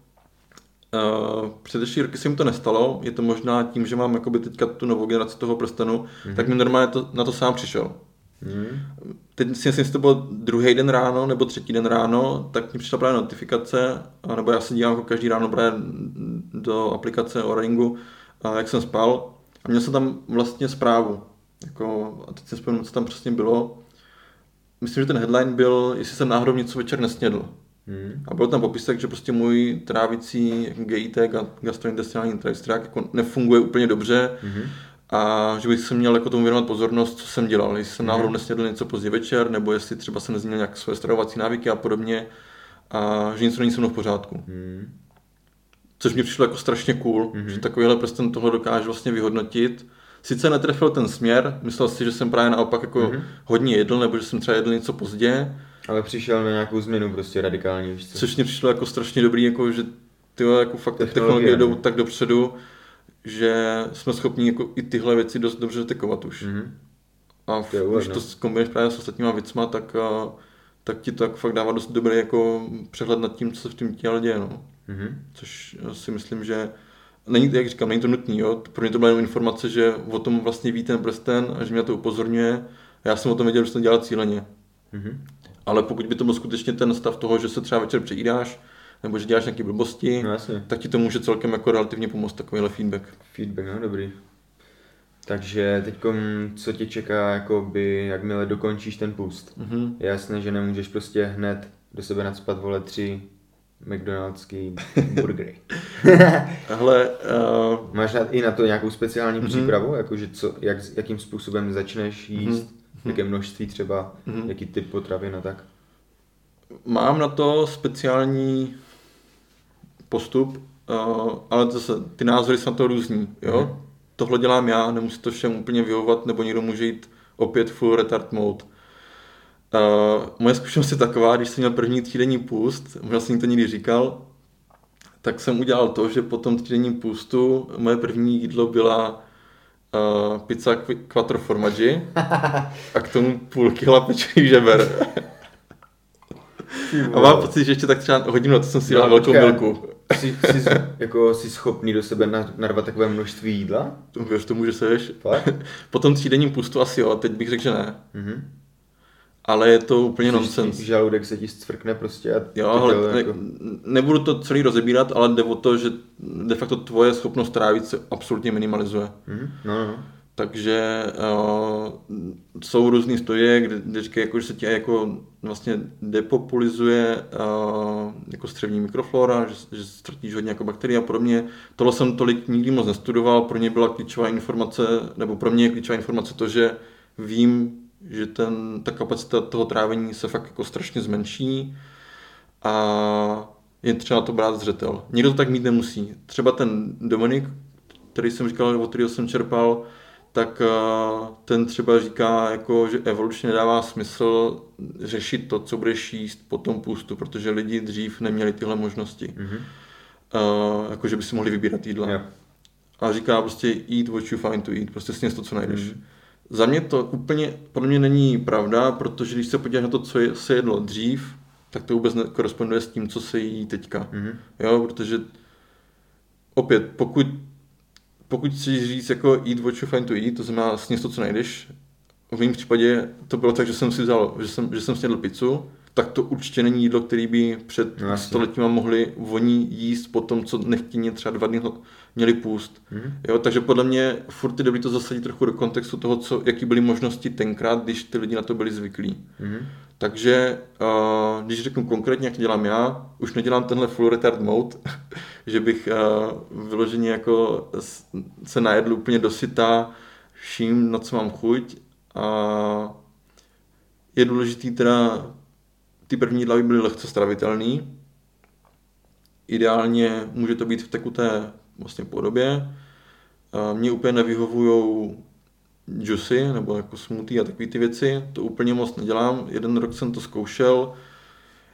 [SPEAKER 3] Uh, předešlý roky se mi to nestalo, je to možná tím, že mám jakoby teďka tu novou generaci toho prstenu, mm-hmm. tak mi normálně to, na to sám přišel. Mm. Teď si myslím, že to byl druhý den ráno nebo třetí den ráno, tak mi přišla právě notifikace, nebo já se dívám jako každý ráno právě do aplikace o Ringu, jak jsem spal a měl jsem tam vlastně zprávu. Jako, a teď si vzpomínám, co tam přesně bylo. Myslím, že ten headline byl, jestli jsem náhodou něco večer nesnědl. Hmm. A byl tam popisek, že prostě můj trávicí GIT, gastrointestinální trakt, jako nefunguje úplně dobře, hmm a že bych se měl jako tomu věnovat pozornost, co jsem dělal, jestli jsem náhodou mhm. nesnědl něco pozdě večer, nebo jestli třeba jsem nezměnil nějak své stravovací návyky a podobně, a že něco není se mnou v pořádku. Mm. Což mi přišlo jako strašně cool, mm-hmm. že takovýhle prsten tohle dokáže vlastně vyhodnotit. Sice netrefil ten směr, myslel si, že jsem právě naopak jako mm-hmm. hodně jedl, nebo že jsem třeba jedl něco pozdě.
[SPEAKER 2] Ale přišel na nějakou změnu prostě radikální.
[SPEAKER 3] Což mi přišlo jako strašně dobrý, jako že ty jako fakt technologie, technologie jdou tak dopředu, že jsme schopni jako i tyhle věci dost dobře detekovat už. Mm-hmm. A v, když to kombinuješ právě s ostatníma věcma, tak, a, tak ti to jako fakt dává dost dobrý jako přehled nad tím, co se v tom těle děje. No. Mm-hmm. Což si myslím, že není, jak říkám, není to nutný. Jo? Pro mě to byla jenom informace, že o tom vlastně ví ten prsten a že mě to upozorňuje, Já jsem o tom věděl, že jsem to dělal cíleně. Mm-hmm. Ale pokud by to byl skutečně ten stav toho, že se třeba večer přejídáš, nebo že děláš nějaké blbosti,
[SPEAKER 2] No jasně.
[SPEAKER 3] tak ti to může celkem jako relativně pomoct takovýhle feedback.
[SPEAKER 2] Feedback, no dobrý. Takže teď co tě čeká, jakoby, jakmile dokončíš ten půst?
[SPEAKER 3] Mm-hmm.
[SPEAKER 2] Je jasné, že nemůžeš prostě hned do sebe nadspat, vole, tři McDonaldský burgery.
[SPEAKER 3] Hele, uh,
[SPEAKER 2] Máš na, i na to nějakou speciální
[SPEAKER 3] Mhm.
[SPEAKER 2] mm-hmm. přípravu? Jakože co, jak, jakým způsobem začneš jíst?
[SPEAKER 3] Mhm.
[SPEAKER 2] Mm-hmm. Jaké množství třeba?
[SPEAKER 3] Mhm.
[SPEAKER 2] Mm-hmm. Jaký typ potravin a tak?
[SPEAKER 3] mám na to speciální postup, uh, ale zase ty názory jsou na to různý. Jo?
[SPEAKER 2] Mhm.
[SPEAKER 3] Tohle dělám já, nemusí to všem úplně vyhovovat, nebo někdo může jít opět full retard mode. Uh, moje zkušenost je taková, když jsem měl první týdenní půst, možná jsem to někdy říkal, tak jsem udělal to, že po tom týdenním půstu moje první jídlo byla uh, pizza qu- quattro formaggi a k tomu půl kila pečených žeber. A mám pocit, že ještě tak třeba hodinu na to jsem si dělal velkou
[SPEAKER 2] počkej.
[SPEAKER 3] milku.
[SPEAKER 2] Jsi, jsi, jako, jsi schopný do sebe na- narvat takové množství jídla?
[SPEAKER 3] To Věř tomu, že seš. Po tom třídenním pustu asi jo, teď bych řekl, že ne.
[SPEAKER 2] Mhm.
[SPEAKER 3] Ale je to úplně
[SPEAKER 2] Což
[SPEAKER 3] nonsens.
[SPEAKER 2] Žaludek se ti zcvrkne prostě a
[SPEAKER 3] Jo, ale ne,
[SPEAKER 2] jako...
[SPEAKER 3] nebudu to celý rozebírat, ale jde o to, že de facto tvoje schopnost trávit se absolutně minimalizuje.
[SPEAKER 2] Mhm. No, no, no.
[SPEAKER 3] Takže uh, jsou různé studie, kde, říkají, jako, že se ti jako vlastně depopulizuje uh, jako střevní mikroflora, že, že ztratíš hodně jako bakterie a podobně. Tohle jsem tolik nikdy moc nestudoval, pro mě byla klíčová informace, nebo pro mě je klíčová informace to, že vím, že ten, ta kapacita toho trávení se fakt jako strašně zmenší a je třeba to brát zřetel. Někdo to tak mít nemusí. Třeba ten Dominik, který jsem říkal, od kterého jsem čerpal, tak eh, ten třeba říká, jako, že evolučně nedává smysl řešit to, co budeš jíst po tom půstu, protože lidi dřív neměli tyhle možnosti.
[SPEAKER 2] Mhm.
[SPEAKER 3] Uh, jako, že by si mohli vybírat jídla.
[SPEAKER 2] Jo.
[SPEAKER 3] A říká prostě eat what you find to eat, prostě sněz to, co najdeš.
[SPEAKER 2] Mhm.
[SPEAKER 3] Za mě to úplně, podle mě není pravda, protože když se podíváš na to, co je, se jedlo dřív, tak to vůbec nekoresponduje s tím, co se jí teďka.
[SPEAKER 2] Mhm.
[SPEAKER 3] Jo, protože opět, pokud, pokud chceš říct jako eat what you find to eat, to znamená sněz to, co najdeš, v mém případě to bylo tak, že jsem si vzal, že jsem, že jsem snědl pizzu, tak to určitě není jídlo, který by před
[SPEAKER 2] No,
[SPEAKER 3] stoletíma mohli oni jíst po tom, co nechtěně třeba dva dny měli půst.
[SPEAKER 2] Mhm.
[SPEAKER 3] Jo, takže podle mě furt je dobrý to zasadit trochu do kontextu toho, co, jaký byly možnosti tenkrát, když ty lidi na to byli zvyklí.
[SPEAKER 2] Mhm.
[SPEAKER 3] Takže uh, když řeknu konkrétně, jak dělám já, už nedělám tenhle full retard mode, že bych uh, vyloženě jako se najedl úplně dosyta vším, na co mám chuť. A je důležitý teda, ty první jídla by byly lehce stravitelný. Ideálně může to být v tekuté vlastně podobě. Mně úplně nevyhovují juicy nebo jako smoothie a takové ty věci, to úplně moc nedělám. Jeden rok jsem to zkoušel,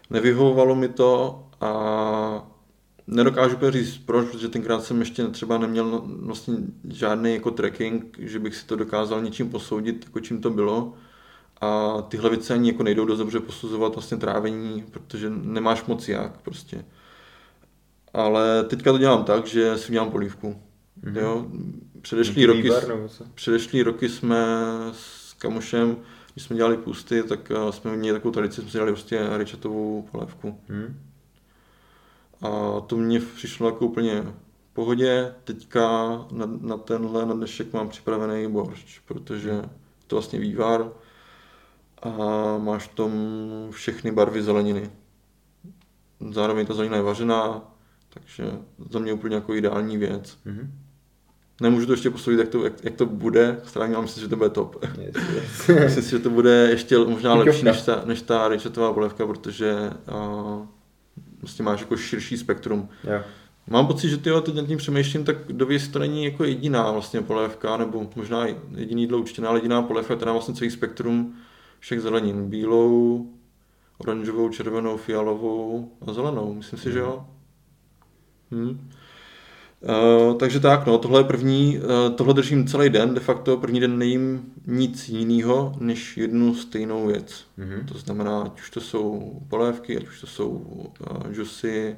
[SPEAKER 3] nevyhovovalo mi to a nedokážu úplně říct proč, protože tenkrát jsem ještě třeba neměl vlastně žádný jako tracking, že bych si to dokázal něčím posoudit, jako čím to bylo. A tyhle věci ani jako nejdou dost dobře posuzovat vlastně trávení, protože nemáš moc jak prostě. Ale teďka to dělám tak, že si udělám polívku. Mm-hmm. Jo? Předešlý roky,
[SPEAKER 2] co?
[SPEAKER 3] předešlý roky jsme s kamošem, když jsme dělali pusty, tak eh, jsme měli takovou tradici, jsme si dělali prostě rajčatovou polévku.
[SPEAKER 2] Mhm.
[SPEAKER 3] A to mě přišlo jako úplně v pohodě. Teďka na, na tenhle, na dnešek mám připravený boršč, protože to vlastně vývar a máš v tom všechny barvy zeleniny. Zároveň ta zelenina je vařená, takže za mě úplně jako ideální věc.
[SPEAKER 2] Mhm.
[SPEAKER 3] Nemůžu to ještě posoudit, jak to, jak, jak to bude, strávně mám myslím, že to bude top.
[SPEAKER 2] Yes, yes.
[SPEAKER 3] Myslím si, že to bude ještě možná lepší než ta, než ta rajčatová polévka, protože uh, vlastně máš jako širší spektrum.
[SPEAKER 2] Jo.
[SPEAKER 3] Mám pocit, že tyjo, teď nad tím přemýšlím, tak dověs to není jako jediná vlastně polévka, nebo možná jediný jídlo určitě, ale jediná polévka, která má vlastně celý spektrum všech zelenin. Bílou, oranžovou, červenou, fialovou a zelenou. Myslím si, že jo. Hm. Uh, takže tak, no, tohle je první, uh, tohle držím celý den, de facto první den nejím nic jiného, než jednu stejnou věc.
[SPEAKER 2] Mhm.
[SPEAKER 3] To znamená, ať už to jsou polévky, ať už to jsou uh, džusy,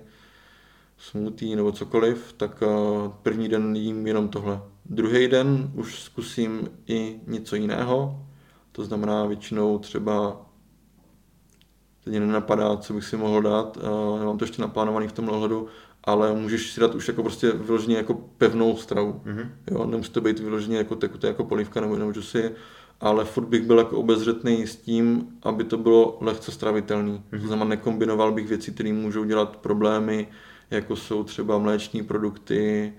[SPEAKER 3] smoothie nebo cokoliv, tak uh, první den jím jenom tohle. Druhý den už zkusím i něco jiného, To znamená většinou třeba teď mě nenapadá, co bych si mohl dát, uh, nemám to ještě naplánovaný v tom ohledu, ale můžeš si dát už jako prostě vyloženě jako pevnou stravu. Mm-hmm. Jo, nemusí to být vyloženě jako tekuté jako polívka nebo, nebo si, ale furt bych byl jako obezřetný s tím, aby to bylo lehce stravitelný. Mm-hmm. To znamená, nekombinoval bych věci, které můžou dělat problémy, jako jsou třeba mléční produkty,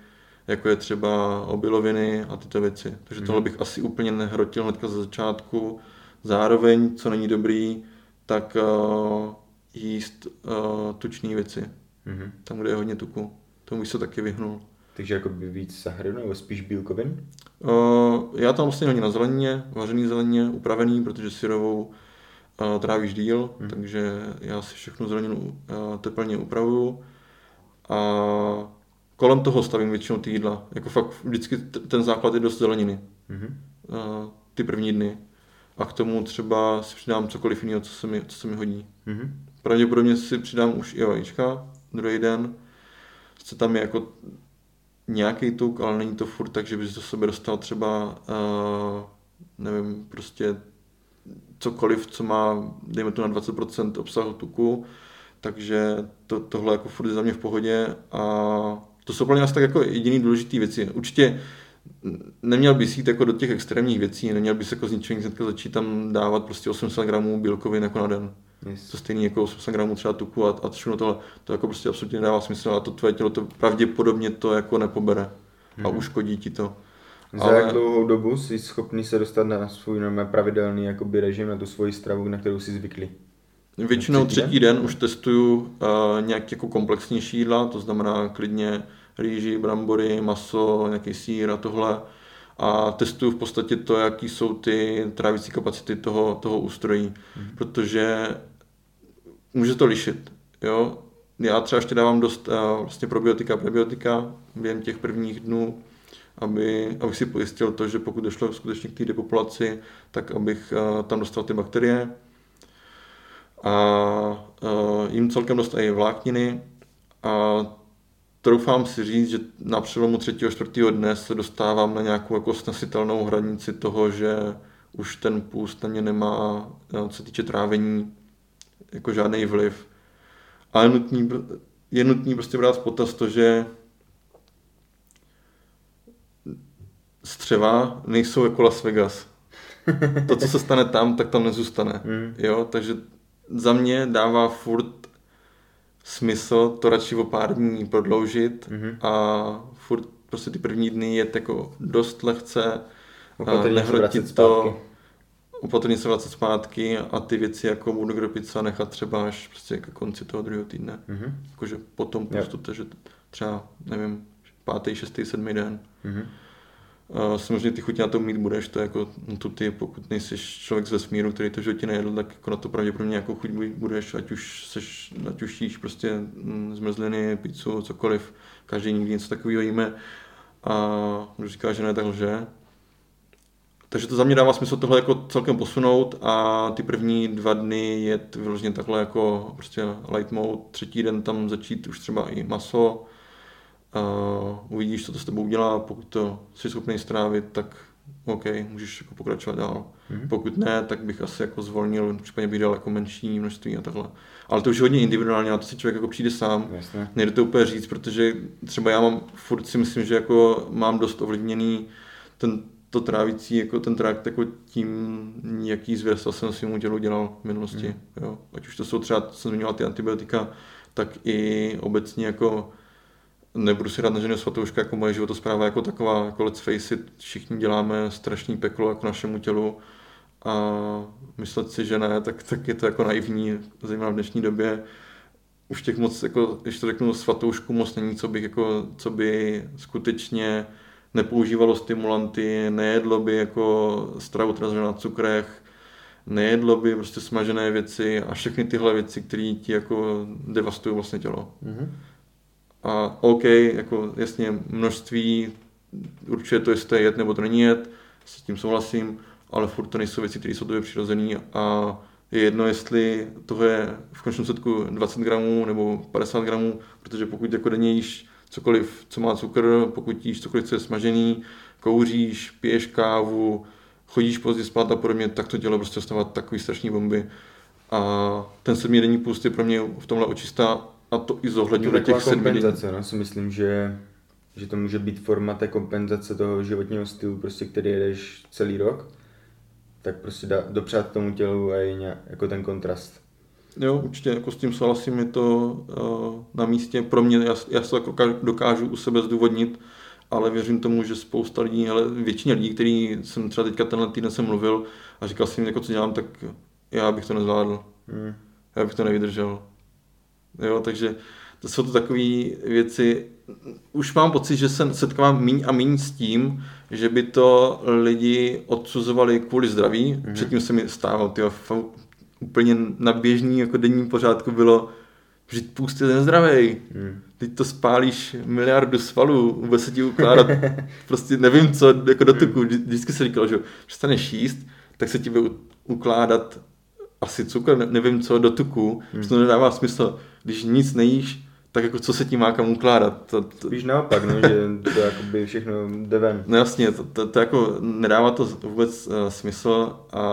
[SPEAKER 3] jako je třeba obiloviny a tyto věci. Takže mm-hmm. tohle bych asi úplně nehrotil hnedka za začátku. Zároveň, co není dobrý, tak uh, jíst uh, tučné věci. Mm-hmm. Tam, kde je hodně tuku. Tomu bych se taky vyhnul.
[SPEAKER 2] Takže jako by víc sacharidů nebo spíš bílkovin?
[SPEAKER 3] Uh, já tam vlastně hodně na zelenině, vařený zelenině, upravený, protože syrovou uh, trávíš díl, mm. takže já si všechnu zeleninu uh, teplně upravuju. A kolem toho stavím většinou ty jídla. Jako fakt vždycky t- ten základ je dost zeleniny. Mm-hmm. Uh, ty první dny. A k tomu třeba si přidám cokoliv jiného, co se mi, co se mi hodí. Mm-hmm. Pravděpodobně si přidám už i vajíčka druhý den. Co tam je jako nějaký tuk, ale není to furt tak, že bys do sebe dostal třeba, uh, nevím, prostě cokoliv, co má, dejme to na 20% obsahu tuku, takže to, tohle jako furt je za mě v pohodě a to jsou plně asi tak jako jediný důležitý věci. Určitě neměl bys jít jako do těch extrémních věcí, neměl bys jako z ničeho začít tam dávat prostě 800 gramů bílkovin jako na den. Yes. To stejný jako 800 gramů třeba tuku a, a všechno tohle, to jako prostě absolutně nedává smysl a to tvoje tělo to pravděpodobně to jako nepobere mm-hmm. a mhm. uškodí ti to.
[SPEAKER 2] Za Ale... jak dlouhou dobu jsi schopný se dostat na svůj normální pravidelný jakoby režim, na tu svoji stravu, na kterou jsi zvyklý?
[SPEAKER 3] Většinou třetí, třetí den? den už testuju uh, nějak jako komplexnější jídla, to znamená klidně rýži, brambory, maso, nějaký sír a tohle. A testuju v podstatě to, jaký jsou ty trávicí kapacity toho, toho ústrojí, mm. protože může to lišit. Jo? Já třeba ještě dávám dost uh, vlastně probiotika, prebiotika během těch prvních dnů, aby, abych si pojistil to, že pokud došlo skutečně k té depopulaci, tak abych uh, tam dostal ty bakterie. A uh, jim celkem dost i vlákniny. A troufám si říct, že na přelomu třetího, čtvrtého dne se dostávám na nějakou jako snesitelnou hranici toho, že už ten půst na mě nemá, co se týče trávení, jako žádný vliv. Ale nutný, je nutný prostě brát v potaz to, že střeva nejsou jako Las Vegas. To, co se stane tam, tak tam nezůstane. Mm. Jo, takže za mě dává furt smysl to radši o pár dní prodloužit mm-hmm. a furt prostě ty první dny je jako dost lehce, nehrotit to, opatrně se vracet zpátky a ty věci jako budu gropica nechat třeba až prostě ke konci toho druhého týdne. Mm-hmm. Jakože potom prostě, takže třeba, nevím, pátý, šestý, sedmý den. Mm-hmm. Uh, samozřejmě ty chuť na to mít budeš, to jako no to ty, pokud nejsi člověk z vesmíru, který to životě nejedl, tak jako na to pravděpodobně jako chuť budeš, ať už seš, ať už jíš prostě mm, zmrzliny, pizzu, cokoliv, každý někdy něco takového jíme a kdo říká, že ne, tak lže. Takže to za mě dává smysl tohle jako celkem posunout a ty první dva dny je vyloženě takhle jako prostě light mode, třetí den tam začít už třeba i maso, uh, uvidíš, co to s tebou udělá, pokud to jsi schopný strávit, tak OK, můžeš jako pokračovat dál. Mm-hmm. Pokud ne, tak bych asi jako zvolnil, případně bych dal jako menší množství a takhle. Ale to už je hodně individuálně, a to si člověk jako přijde sám. Jasně. Nejde to úplně říct, protože třeba já mám, furt si myslím, že jako mám dost ovlivněný ten, to trávící, jako ten trakt, jako tím, jaký zvěrstva jsem svým tělu dělal v minulosti. Mm. Jo. Ať už to jsou třeba, co jsem zmiňoval, ty antibiotika, tak i obecně jako nebudu si rád na ženu svatouška jako moje životospráva jako taková, jako let's face it, všichni děláme strašný peklo jako našemu tělu a myslet si, že ne, tak, tak je to jako naivní, zejména v dnešní době. Už těch moc, jako, když to řeknu svatoušku, moc není, co, bych, jako, co by skutečně nepoužívalo stimulanty, nejedlo by jako stravu na cukrech, nejedlo by prostě smažené věci a všechny tyhle věci, které ti jako devastují vlastně tělo. Mm-hmm. A OK, jako jasně množství určuje to, jestli to je jet nebo to není jet, s tím souhlasím, ale furt to nejsou věci, které jsou tobě přirozené a je jedno, jestli toho je v končním setku 20 gramů nebo 50 gramů, protože pokud jako denně jíš cokoliv, co má cukr, pokud jíš cokoliv, co je smažený, kouříš, piješ kávu, chodíš pozdě spát a podobně, tak to dělo prostě stávat takový strašný bomby. A ten sedmidenní půst je pro mě v tomhle očistá a to i zohledňuje
[SPEAKER 2] To
[SPEAKER 3] těch sedmi
[SPEAKER 2] kompenzace, no, si myslím, že, že to může být forma té kompenzace toho životního stylu, prostě, který jedeš celý rok, tak prostě dá, dopřát tomu tělu a je nějak, jako ten kontrast.
[SPEAKER 3] Jo, určitě jako s tím souhlasím, je to uh, na místě. Pro mě, já, já se to dokážu, dokážu u sebe zdůvodnit, ale věřím tomu, že spousta lidí, ale většině lidí, který jsem třeba teďka tenhle týden jsem mluvil a říkal jsem jim, jako co dělám, tak já bych to nezvládl.
[SPEAKER 2] Hmm.
[SPEAKER 3] Já bych to nevydržel. Jo, takže to jsou to takové věci. Už mám pocit, že se setkávám míň a míň s tím, že by to lidi odsuzovali kvůli zdraví. Mm-hmm. Předtím se mi stávalo, tyjo, úplně na běžný jako denním pořádku bylo, že půst je nezdravej.
[SPEAKER 2] Hmm.
[SPEAKER 3] Teď to spálíš miliardu svalů, vůbec se ti ukládat, prostě nevím co, jako do tuku. Vždy- Vždycky se říkalo, že přestaneš jíst, tak se ti bude ukládat asi cukr, ne- nevím co, do tuku, hmm. to nedává smysl. Když nic nejíš, tak jako co se ti má kam ukládat? To, to,
[SPEAKER 2] Spíš naopak, no, že to jakoby všechno jde ven.
[SPEAKER 3] No jasně, to, to, to jako nedává to vůbec uh, smysl a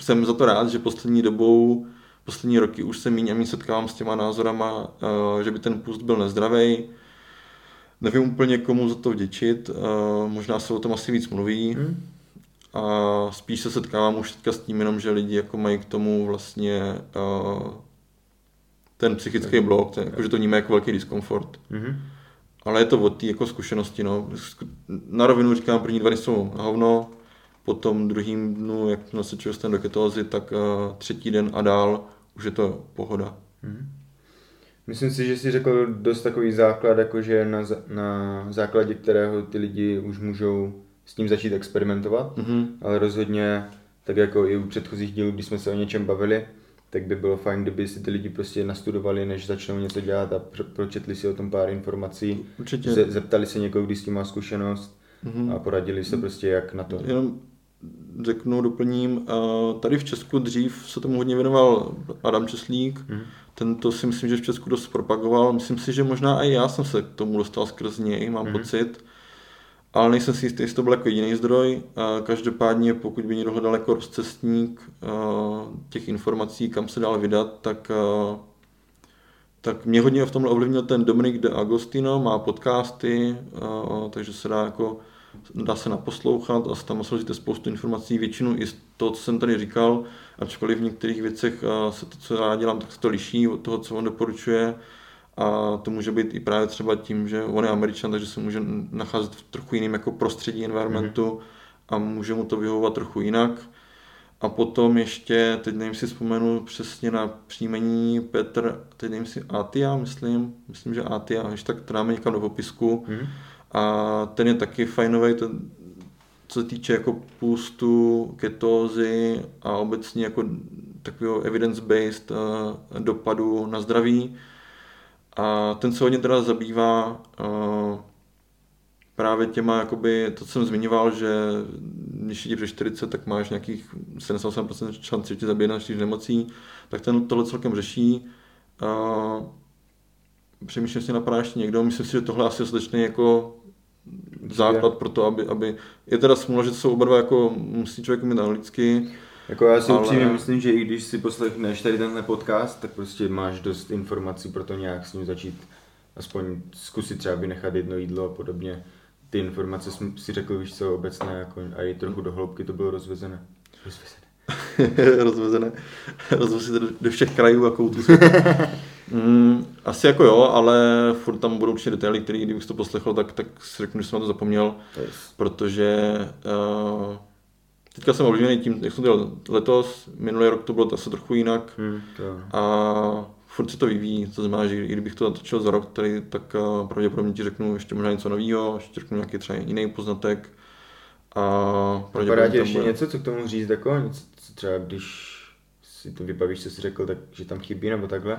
[SPEAKER 3] jsem za to rád, že poslední dobou, poslední roky už se méně a méně setkávám s těma názorama, uh, že by ten půst byl nezdravý. Nevím úplně komu za to vděčit, uh, možná se o tom asi víc mluví.
[SPEAKER 2] Hmm.
[SPEAKER 3] A spíš se setkávám už teďka s tím jenom, že lidi jako mají k tomu vlastně uh, ten psychický blok, ten, jako, že to vnímají jako velký diskomfort.
[SPEAKER 2] Mhm.
[SPEAKER 3] Ale je to od té jako zkušenosti, no. Na rovinu říkám, první dva jsou na hovno, potom druhým dnu, jak se člověk dostane do ketózy, tak uh, třetí den a dál už je to pohoda.
[SPEAKER 2] Myslím si, že jsi řekl dost takový základ, jakože na, na základě kterého ty lidi už můžou s tím začít experimentovat,
[SPEAKER 3] Mhm.
[SPEAKER 2] ale rozhodně, tak jako i u předchozích dílů, když jsme se o něčem bavili, tak by bylo fajn, kdyby si ty lidi prostě nastudovali, než začnou něco dělat a pro- pročetli si o tom pár informací,
[SPEAKER 3] Určitě.
[SPEAKER 2] ze- zeptali se někoho, kdo s tím má zkušenost
[SPEAKER 3] Mhm.
[SPEAKER 2] a poradili se prostě jak na to.
[SPEAKER 3] Jenom řeknu, doplním, uh, tady v Česku dřív se tomu hodně věnoval Adam Česlík,
[SPEAKER 2] Mhm.
[SPEAKER 3] ten to si myslím, že v Česku dost propagoval, myslím si, že možná i já jsem se k tomu dostal skrz něj, mám
[SPEAKER 2] Mhm.
[SPEAKER 3] pocit, ale nejsem si jistý, jestli to byl jako jediný zdroj. Uh, každopádně, pokud by někdo hledal jako rozcestník uh, těch informací, kam se dál vydat, tak tak mě hodně v tomhle ovlivnil ten Dominik de Agostino, má podcasty, takže se dá jako dá se naposlouchat a tam složíte spoustu informací, většinu i toho, co jsem tady říkal, ačkoliv v některých věcech se to, co já dělám, tak se to liší od toho, co on doporučuje a to může být i právě třeba tím, že on je američan, takže se může nacházet v trochu jiném jako prostředí, environmentu mm-hmm. a může mu to vyhovovat trochu jinak. A potom ještě, teď nevím si vzpomenu přesně na příjmení Petr, teď nevím si Atia, myslím, myslím, že Atia, ještě tak to dáme někam do popisku.
[SPEAKER 2] Mhm.
[SPEAKER 3] A ten je taky fajnový, ten, co se týče jako půstu, ketózy a obecně jako takového evidence-based uh, dopadu na zdraví. A ten se hodně teda zabývá uh, právě těma, jakoby, to co jsem zmiňoval, že když je ti přes 40, tak máš nějakých 78% šanci, že tě zabije na nemocí, tak ten tohle celkem řeší. Uh, přemýšlím, jestli napadá ještě někdo, myslím si, že tohle asi je jako základ pro to, aby, aby, je teda smůla, že to jsou oba dva jako, musí člověk mít anglicky,
[SPEAKER 2] Jako já si
[SPEAKER 3] Ale-
[SPEAKER 2] upřímně myslím, že i když si poslechneš tady tenhle podcast, tak prostě máš dost informací pro to nějak s ním začít aspoň zkusit třeba vynechat jedno jídlo a podobně. Ty informace jsem si řekl, víš co, obecné jako, a i trochu do hloubky to bylo rozvezené. Rozvezené.
[SPEAKER 3] rozvezené, rozvezené do, všech krajů a koutů. Mm, asi jako jo, ale furt tam budou určitě detaily, které kdybych to poslechl, tak, tak si řeknu, že jsem na to zapomněl,
[SPEAKER 2] Yes.
[SPEAKER 3] protože uh, teďka jsem ovlivněný tím, jak jsem to dělal letos, minulý rok to bylo asi trochu jinak
[SPEAKER 2] Hmm, to,
[SPEAKER 3] a furt se to vyvíjí, to znamená, že i kdybych to natočil za rok, tady, tak uh, pravděpodobně ti řeknu ještě možná něco nového, ještě řeknu nějaký třeba jiný poznatek a
[SPEAKER 2] Napadá ti ještě
[SPEAKER 3] bude-
[SPEAKER 2] něco, co k tomu říct, jako něco, co třeba když si to vybavíš, co jsi řekl, tak že tam chybí nebo takhle?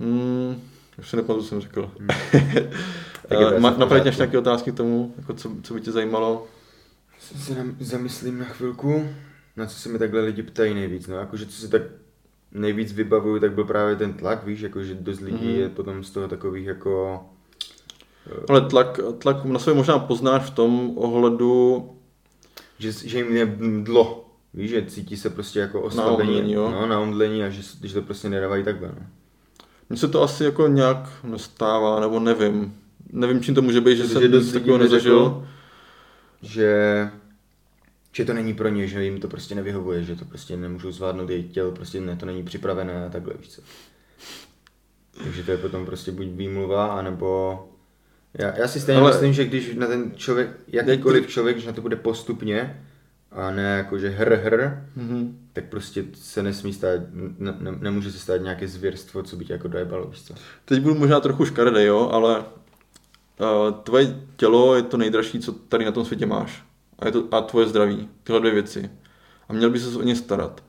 [SPEAKER 3] Hmm, už se nepamatuju, co jsem řekl.
[SPEAKER 2] Hmm.
[SPEAKER 3] Uh, tě
[SPEAKER 2] pořádku.
[SPEAKER 3] ještě nějaké otázky k tomu, jako co, co by tě zajímalo?
[SPEAKER 2] Se zamyslím na chvilku, na co se mi takhle lidi ptají nejvíc, no, jakože co si tak nejvíc vybavuju, tak byl právě ten tlak, víš, jakože dost lidí
[SPEAKER 3] Mhm.
[SPEAKER 2] je potom z toho takových jako,
[SPEAKER 3] Ale tlak, tlak na sebe možná poznáš v tom ohledu,
[SPEAKER 2] že, že jim je dlo. Víš, že cítí se prostě jako oslabení,
[SPEAKER 3] omdlení, jo.
[SPEAKER 2] no, na omdlení a že, že to prostě nedávají takhle. No.
[SPEAKER 3] Mně se to asi jako nějak nestává, nebo nevím. Nevím, čím to může být, že
[SPEAKER 2] Protože
[SPEAKER 3] jsem nic takového nezažil.
[SPEAKER 2] že, že to není pro ně, že jim to prostě nevyhovuje, že to prostě nemůžou zvládnout jejich tělo, prostě ne, to není připravené a takhle, víš co. Takže to je potom prostě buď výmluva, anebo... Já, já si stejně
[SPEAKER 3] Ale-
[SPEAKER 2] myslím, že když na ten člověk, jakýkoliv člověk, když na to bude postupně, a ne jako že hr hr,
[SPEAKER 3] Mhm.
[SPEAKER 2] tak prostě se nesmí stát, ne, ne, nemůže se stát nějaké zvěrstvo, co by tě jako dojebalo, víš co.
[SPEAKER 3] Teď budu možná trochu škaredý, jo, ale uh, tvoje tělo je to nejdražší, co tady na tom světě máš. A, je to, a tvoje zdraví. Tyhle dvě věci. A měl bys se o ně starat.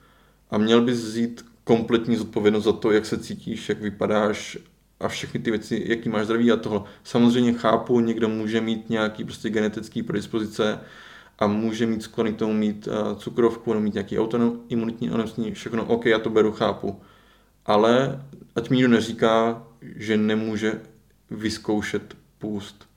[SPEAKER 3] A měl bys vzít kompletní zodpovědnost za to, jak se cítíš, jak vypadáš a všechny ty věci, jaký máš zdraví a tohle. Samozřejmě chápu, někdo může mít nějaký prostě genetický predispozice a může mít sklony k tomu mít uh, cukrovku nebo mít nějaký autoimunitní onemocnění, všechno, OK, já to beru, chápu. Ale ať mi nikdo neříká, že nemůže vyzkoušet půst.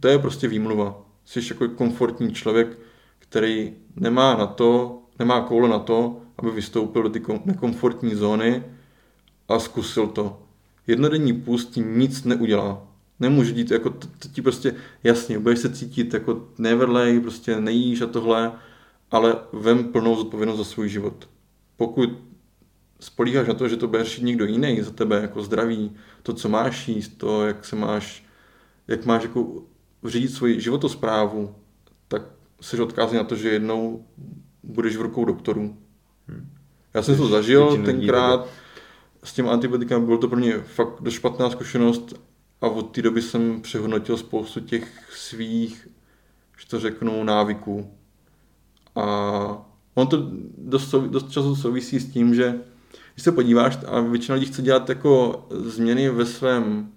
[SPEAKER 3] To je prostě výmluva. Jsi jako komfortní člověk, který nemá na to, nemá koule na to, aby vystoupil do ty kom- nekomfortní zóny a zkusil to. Jednodenní půst nic neudělá. Nemůže dít, jako to, to ti prostě, jasně, budeš se cítit jako neverlej, prostě nejíš a tohle, ale vem plnou zodpovědnost za svůj život. Pokud spolíháš na to, že to bude řešit někdo jiný za tebe, jako zdraví, to, co máš jíst, to, jak se máš, jak máš jako řídit svoji životosprávu, tak jsi odkázaný na to, že jednou budeš v rukou doktorů. Já jsem to zažil tenkrát s těmi antibiotikami, bylo to pro mě fakt dost špatná zkušenost a od té doby jsem přehodnotil spoustu těch svých, že to řeknu, návyků. A on to dost, dost často souvisí s tím, že když se podíváš, a většina lidí chce dělat jako změny ve svém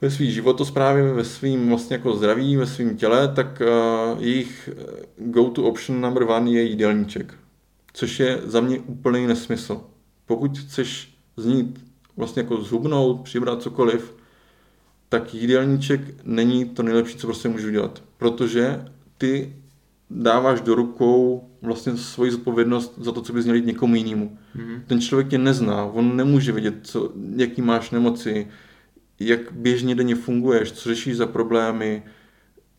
[SPEAKER 3] ve svý životosprávě, ve svým vlastně jako zdraví, ve svém těle, tak uh, jejich go-to option number one je jídelníček. Což je za mě úplný nesmysl. Pokud chceš znít vlastně jako zhubnout, přibrat cokoliv, tak jídelníček není to nejlepší, co prostě můžu dělat. Protože ty dáváš do rukou vlastně svoji zodpovědnost za to, co bys měl jít někomu jinému. Mm-hmm. Ten člověk tě nezná, on nemůže vědět, co, jaký máš nemoci, jak běžně denně funguješ, co řešíš za problémy,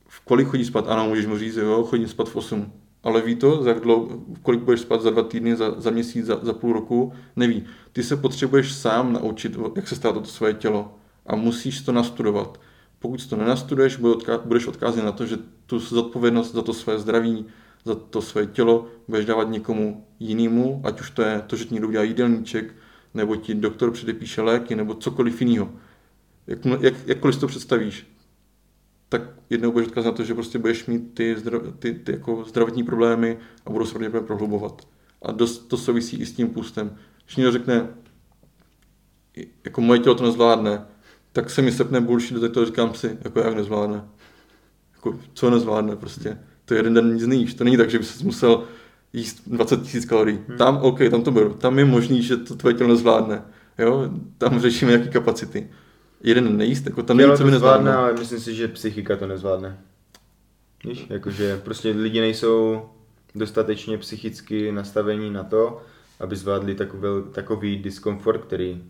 [SPEAKER 3] v kolik chodíš spát. Ano, můžeš mu říct, jo, chodím spát v 8. Ale ví to, za dlouho, kolik budeš spát za dva týdny, za, za měsíc, za, za půl roku? Neví. Ty se potřebuješ sám naučit, jak se stát o to svoje tělo. A musíš to nastudovat. Pokud to nenastuduješ, budeš odkázat na to, že tu zodpovědnost za to své zdraví, za to své tělo budeš dávat někomu jinému, ať už to je to, že ti někdo udělá jídelníček, nebo ti doktor předepíše léky, nebo cokoliv jiného. Jak, jak, jakkoliv si to představíš, tak jednou budeš odkázat na to, že prostě budeš mít ty, ty, ty jako zdravotní problémy a budou se pravděpodobně prohlubovat. A dost to souvisí i s tím půstem. Když někdo řekne, jako moje tělo to nezvládne, tak se mi sepne bullshit, tak to říkám si, jako jak nezvládne. Jako, co nezvládne prostě. To je jeden den nic nejíš. To není tak, že bys musel jíst 20 000 kalorií. Hmm. Tam, OK, tam to beru. Tam je možný, že to tvoje tělo nezvládne. Jo? Tam řešíme nějaké kapacity. Jeden nejíst, jako tam není, co
[SPEAKER 2] to
[SPEAKER 3] by
[SPEAKER 2] zvládne,
[SPEAKER 3] nezvládne.
[SPEAKER 2] ale myslím si, že psychika to nezvládne. Víš, jakože prostě lidi nejsou dostatečně psychicky nastavení na to, aby zvládli takový, takový diskomfort, který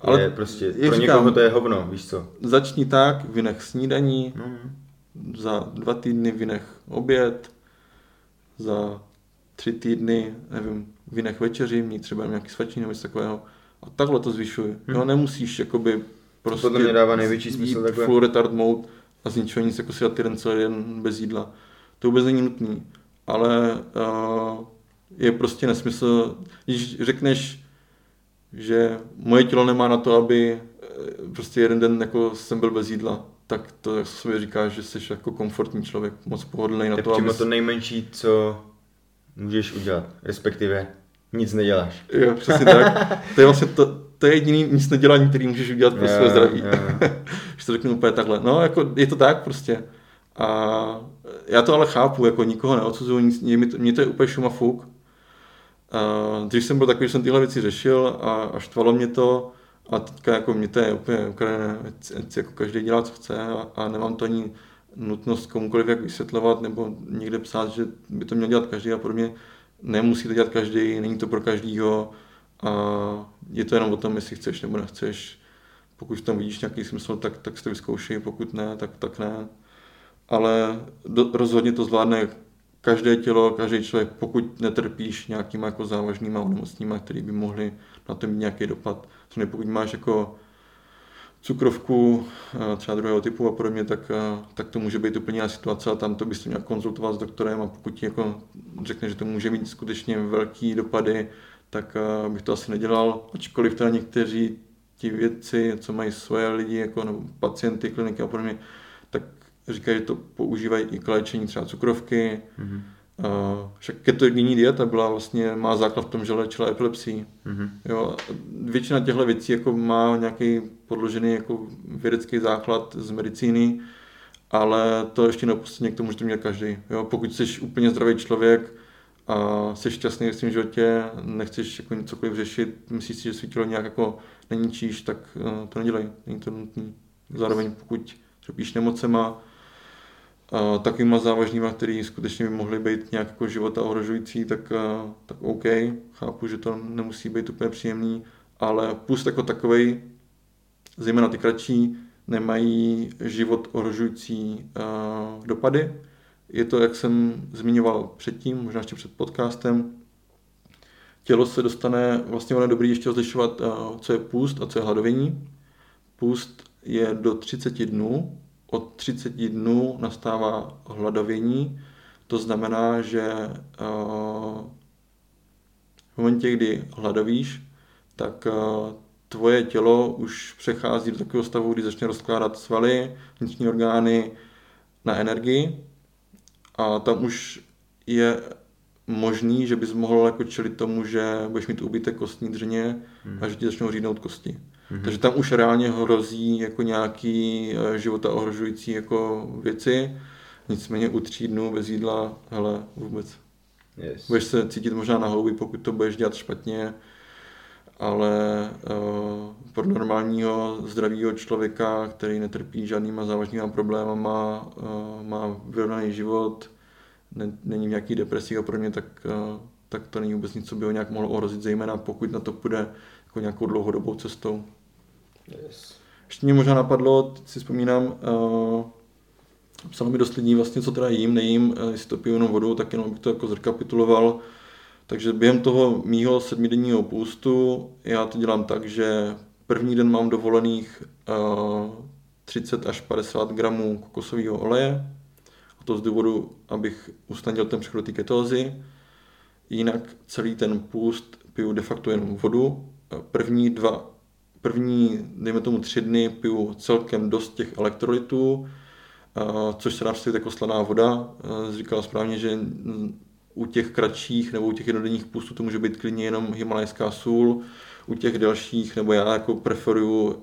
[SPEAKER 3] Ale
[SPEAKER 2] je prostě, pro
[SPEAKER 3] říkám-
[SPEAKER 2] někoho to je hovno, víš co.
[SPEAKER 3] Začni tak, vynech snídaní,
[SPEAKER 2] No,
[SPEAKER 3] za dva týdny vynech oběd, za tři týdny, nevím, vynech večeři, mít třeba nějaký svačí nebo něco takového. A takhle to zvyšuj. Hmm. Jo, nemusíš jakoby prostě
[SPEAKER 2] podle mě dává největší smysl takhle.
[SPEAKER 3] full retard mode a z ničeho nic jako si dát jeden celý den bez jídla. To vůbec není nutný. Ale uh, je prostě nesmysl, když řekneš, že moje tělo nemá na to, aby eh, prostě jeden den jako jsem byl bez jídla, tak to jak sobě říkáš, že jsi jako komfortní člověk, moc pohodlný na
[SPEAKER 2] to je
[SPEAKER 3] to, aby...
[SPEAKER 2] to nejmenší, co můžeš udělat, respektive nic neděláš.
[SPEAKER 3] Jo, přesně tak. To je vlastně to, to je jediný nic nedělání, který můžeš udělat pro své zdraví. Když to řeknu úplně takhle. No, jako je to tak prostě. A já to ale chápu, jako nikoho neodsuzuju, nic, mě, to, mě to je úplně šuma fuk. A dřív jsem byl takový, že jsem tyhle věci řešil a, a štvalo mě to a teďka jako mě to je úplně ukradené, jako každý dělá, co chce a, a nemám to ani nutnost komukoliv jak vysvětlovat nebo někde psát, že by to měl dělat každý a podobně. Nemusí to dělat každý, není to pro každýho a je to jenom o tom, jestli chceš nebo nechceš. Pokud tam vidíš nějaký smysl, tak, tak si to vyzkoušej, pokud ne, tak, tak ne. Ale do, rozhodně to zvládne každé tělo, každý člověk, pokud netrpíš nějakýma jako závažnýma onemocněníma, které by mohly na to mít nějaký dopad. Samozřejmě pokud máš jako cukrovku eh, třeba druhého typu a podobně, tak, eh, tak to může být úplně jiná situace a tam to bys měl konzultovat s doktorem a pokud ti jako řekne, že to může mít skutečně velký dopady, tak eh, bych to asi nedělal, ačkoliv teda někteří ti věci, co mají svoje lidi, jako nebo pacienty, kliniky a podobně, tak říkají, že to používají i k léčení třeba cukrovky. Mm-hmm. Uh, však ketogenní dieta byla vlastně, má základ v tom, že léčila epilepsii. Mm-hmm. Jo, většina těchto věcí jako má nějaký podložený jako vědecký základ z medicíny, ale to ještě neopustně k tomu, že to měl každý. Jo, pokud jsi úplně zdravý člověk a jsi šťastný v svém životě, nechceš jako cokoliv řešit, myslíš si, že svý tělo nějak jako není číš, tak uh, to nedělej, není to nutné. Zároveň pokud trpíš nemocema, takovýma závažnýma, který skutečně by mohly být nějak jako života ohrožující, tak, uh, tak OK, chápu, že to nemusí být úplně příjemný, ale pust jako takový, zejména ty kratší, nemají život ohrožující uh, dopady. Je to, jak jsem zmiňoval předtím, možná ještě před podcastem, tělo se dostane, vlastně ono je dobrý ještě rozlišovat, co je půst a co je hladovění. Půst je do 30 dnů, od 30 dnů nastává hladovění, to znamená, že v momentě, kdy hladovíš, tak tvoje tělo už přechází do takového stavu, kdy začne rozkládat svaly, vnitřní orgány na energii a tam už je možný, že bys mohl jako čelit tomu, že budeš mít úbytek kostní dřeně hmm. a že ti začnou řídnout kosti. Hmm. Takže tam už reálně hrozí jako nějaký eh, života ohrožující jako věci. Nicméně u tří dnů bez jídla, hele, vůbec. Yes. Budeš se cítit možná na houby, pokud to budeš dělat špatně, ale uh, pro normálního zdravého člověka, který netrpí žádnýma závažnýma problémama, uh, má vyrovnaný život, ne, není v nějaký depresí a pro mě, tak, uh, tak to není vůbec nic, co by ho nějak mohlo ohrozit, zejména pokud na to půjde jako nějakou dlouhodobou cestou. Yes. Ještě mě možná napadlo, si vzpomínám, uh, psalo mi dost lidí vlastně, co teda jím, nejím, uh, jestli to piju jenom vodu, tak jenom bych to jako zrekapituloval. Takže během toho mýho sedmidenního půstu já to dělám tak, že první den mám dovolených uh, 30 až 50 gramů kokosového oleje, a to z důvodu, abych usnadnil ten přechod té ketózy. Jinak celý ten půst piju de facto jenom vodu. První dva, první, dejme tomu tři dny, piju celkem dost těch elektrolytů, což se dá představit jako slaná voda. Říkal správně, že u těch kratších nebo u těch jednodenních pustů to může být klidně jenom himalajská sůl, u těch dalších, nebo já jako preferuju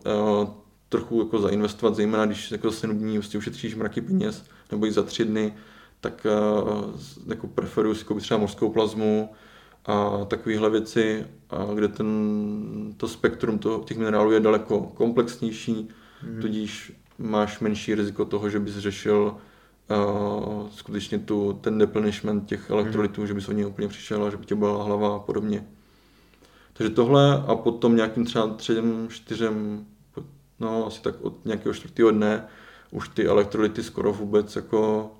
[SPEAKER 3] trochu jako zainvestovat, zejména když jako zase nudní, vlastně ušetříš mraky peněz, nebo i za tři dny, tak jako preferuju si koupit třeba mořskou plazmu a takovéhle věci, a kde ten, to spektrum to, těch minerálů je daleko komplexnější, mm. tudíž máš menší riziko toho, že bys řešil uh, skutečně tu, ten deplenishment těch elektrolytů, mm. že bys o něj úplně přišel a že by tě byla hlava a podobně. Takže tohle a potom nějakým třeba třem, čtyřem, no asi tak od nějakého čtvrtého dne už ty elektrolyty skoro vůbec jako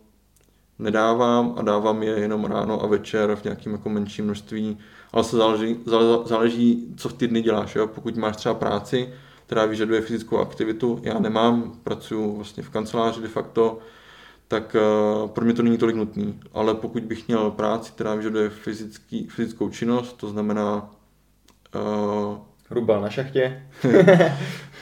[SPEAKER 3] nedávám a dávám je jenom ráno a večer v nějakém jako menším množství, ale se záleží, záleží, co v ty dny děláš. Jo? Pokud máš třeba práci, která vyžaduje fyzickou aktivitu, já nemám, pracuji vlastně v kanceláři de facto, tak uh, pro mě to není tolik nutný. Ale pokud bych měl práci, která vyžaduje fyzický, fyzickou činnost, to znamená...
[SPEAKER 2] Uh, Hrubal na šachtě.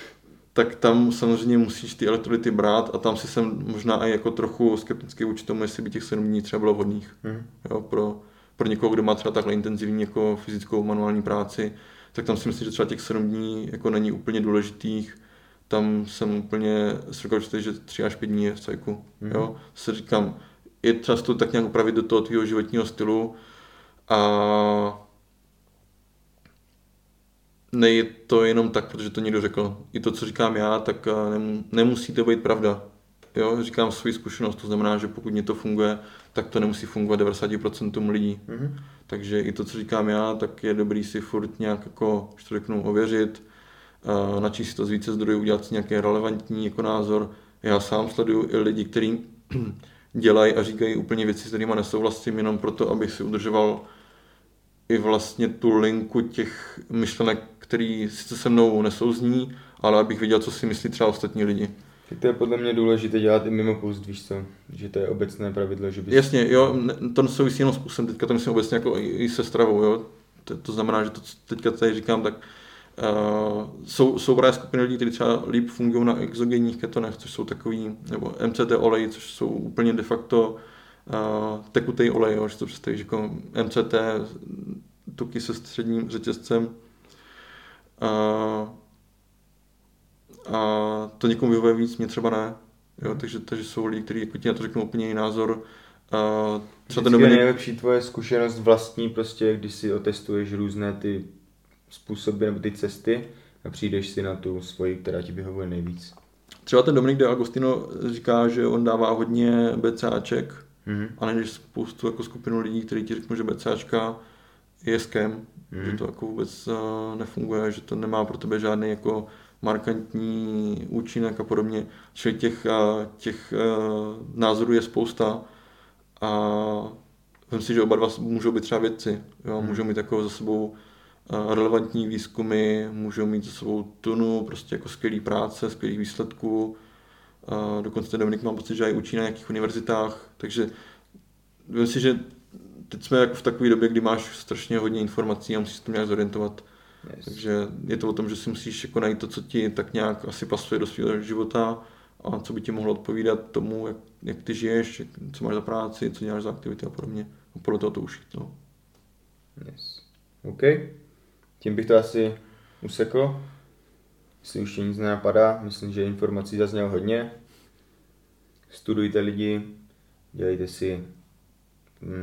[SPEAKER 3] tak tam samozřejmě musíš ty elektrolyty brát a tam si jsem možná i jako trochu skeptický vůči tomu, jestli by těch 7 dní třeba bylo vhodných. Mm. Jo, pro, pro někoho, kdo má třeba takhle intenzivní jako fyzickou manuální práci, tak tam si myslím, že třeba těch 7 dní jako není úplně důležitých. Tam jsem úplně říkal, že 3 až 5 dní je v cajku. Mm. Jo. Se říkám, je třeba to tak nějak upravit do toho tvého životního stylu a ne je to jenom tak, protože to někdo řekl. I to, co říkám já, tak eh, nemusí to být pravda. Jo, říkám svoji zkušenost, to znamená, že pokud mě to funguje, tak to nemusí fungovat 90% lidí. Mm-hmm. Takže i to, co říkám já, tak je dobrý si furt nějak jako, že to řeknu, ověřit, uh, načíst si to z více zdrojů, udělat si nějaký relevantní jako názor. Já sám sleduju i lidi, kteří dělají a říkají úplně věci, s kterými nesouhlasím, jenom proto, abych si udržoval i vlastně tu linku těch myšlenek, který sice se mnou nesouzní, ale abych viděl, co si myslí třeba ostatní lidi.
[SPEAKER 2] To je podle mě důležité dělat i mimo půst, víš co? Že to je obecné pravidlo, že bys...
[SPEAKER 3] Jasně, jo, to souvisí jenom s půstem, teďka to myslím obecně jako i, i se stravou, jo. To, to znamená, že to, co teďka tady říkám, tak uh, jsou, jsou právě skupiny lidí, kteří třeba líp fungují na exogenních ketonech, což jsou takový, nebo MCT olej, což jsou úplně de facto uh, tekutý olej, jo, že to představíš jako MCT, tuky se středním řetězcem. Uh, a to někomu vyhovuje víc, mě třeba ne. Jo, takže, takže jsou lidi, kteří jako ti na to řeknou úplně jiný názor.
[SPEAKER 2] A třeba ten Dominik... je nejlepší tvoje zkušenost vlastní, prostě, když si otestuješ různé ty způsoby nebo ty cesty a přijdeš si na tu svoji, která ti vyhovuje nejvíc.
[SPEAKER 3] Třeba ten Dominik de Agostino říká, že on dává hodně BCAček mm-hmm. a než spoustu jako skupinu lidí, kteří ti řeknou, že BCAčka je skem, mm-hmm. že to jako vůbec uh, nefunguje, že to nemá pro tebe žádný jako markantní účinek a podobně. Čili těch, uh, těch uh, názorů je spousta a myslím si, že oba dva můžou být třeba vědci, jo? Mm-hmm. můžou mít jako za sebou relevantní výzkumy, můžou mít za sebou tunu prostě jako skvělý práce, skvělých výsledků. Dokonce Dominik mám pocit, že i učí na nějakých univerzitách, takže myslím si, že teď jsme jako v takové době, kdy máš strašně hodně informací a musíš se to nějak zorientovat. Yes. Takže je to o tom, že si musíš jako najít to, co ti tak nějak asi pasuje do svého života a co by ti mohlo odpovídat tomu, jak, jak ty žiješ, jak, co máš za práci, co děláš za aktivity a podobně. A podle toho to ušít. No.
[SPEAKER 2] Yes. OK. Tím bych to asi usekl. Jestli už nic nenapadá, myslím, že informací zazněl hodně. Studujte lidi, dělejte si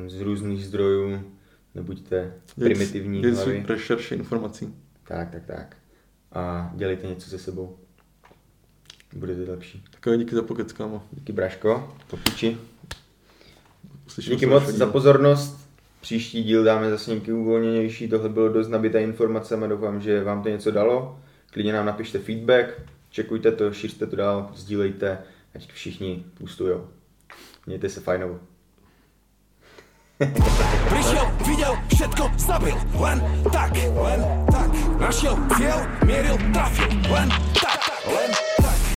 [SPEAKER 2] z různých zdrojů, nebuďte primitivní
[SPEAKER 3] Věc, hlavy. rešerše informací.
[SPEAKER 2] Tak, tak, tak. A dělejte něco se sebou. Budete lepší.
[SPEAKER 3] Tak díky za pokec, kámo.
[SPEAKER 2] Díky, Braško. Popiči. Díky moc za pozornost. Příští díl dáme zase nějaký uvolněnější, tohle bylo dost nabité informacemi, doufám, že vám to něco dalo. Klidně nám napište feedback, čekujte to, šířte to dál, sdílejte, ať všichni pustujou. Mějte se fajnou. Prišiel, videl, všetko zabil, len tak, len tak. Našiel cieľ, mieril, trafil, len tak, len tak.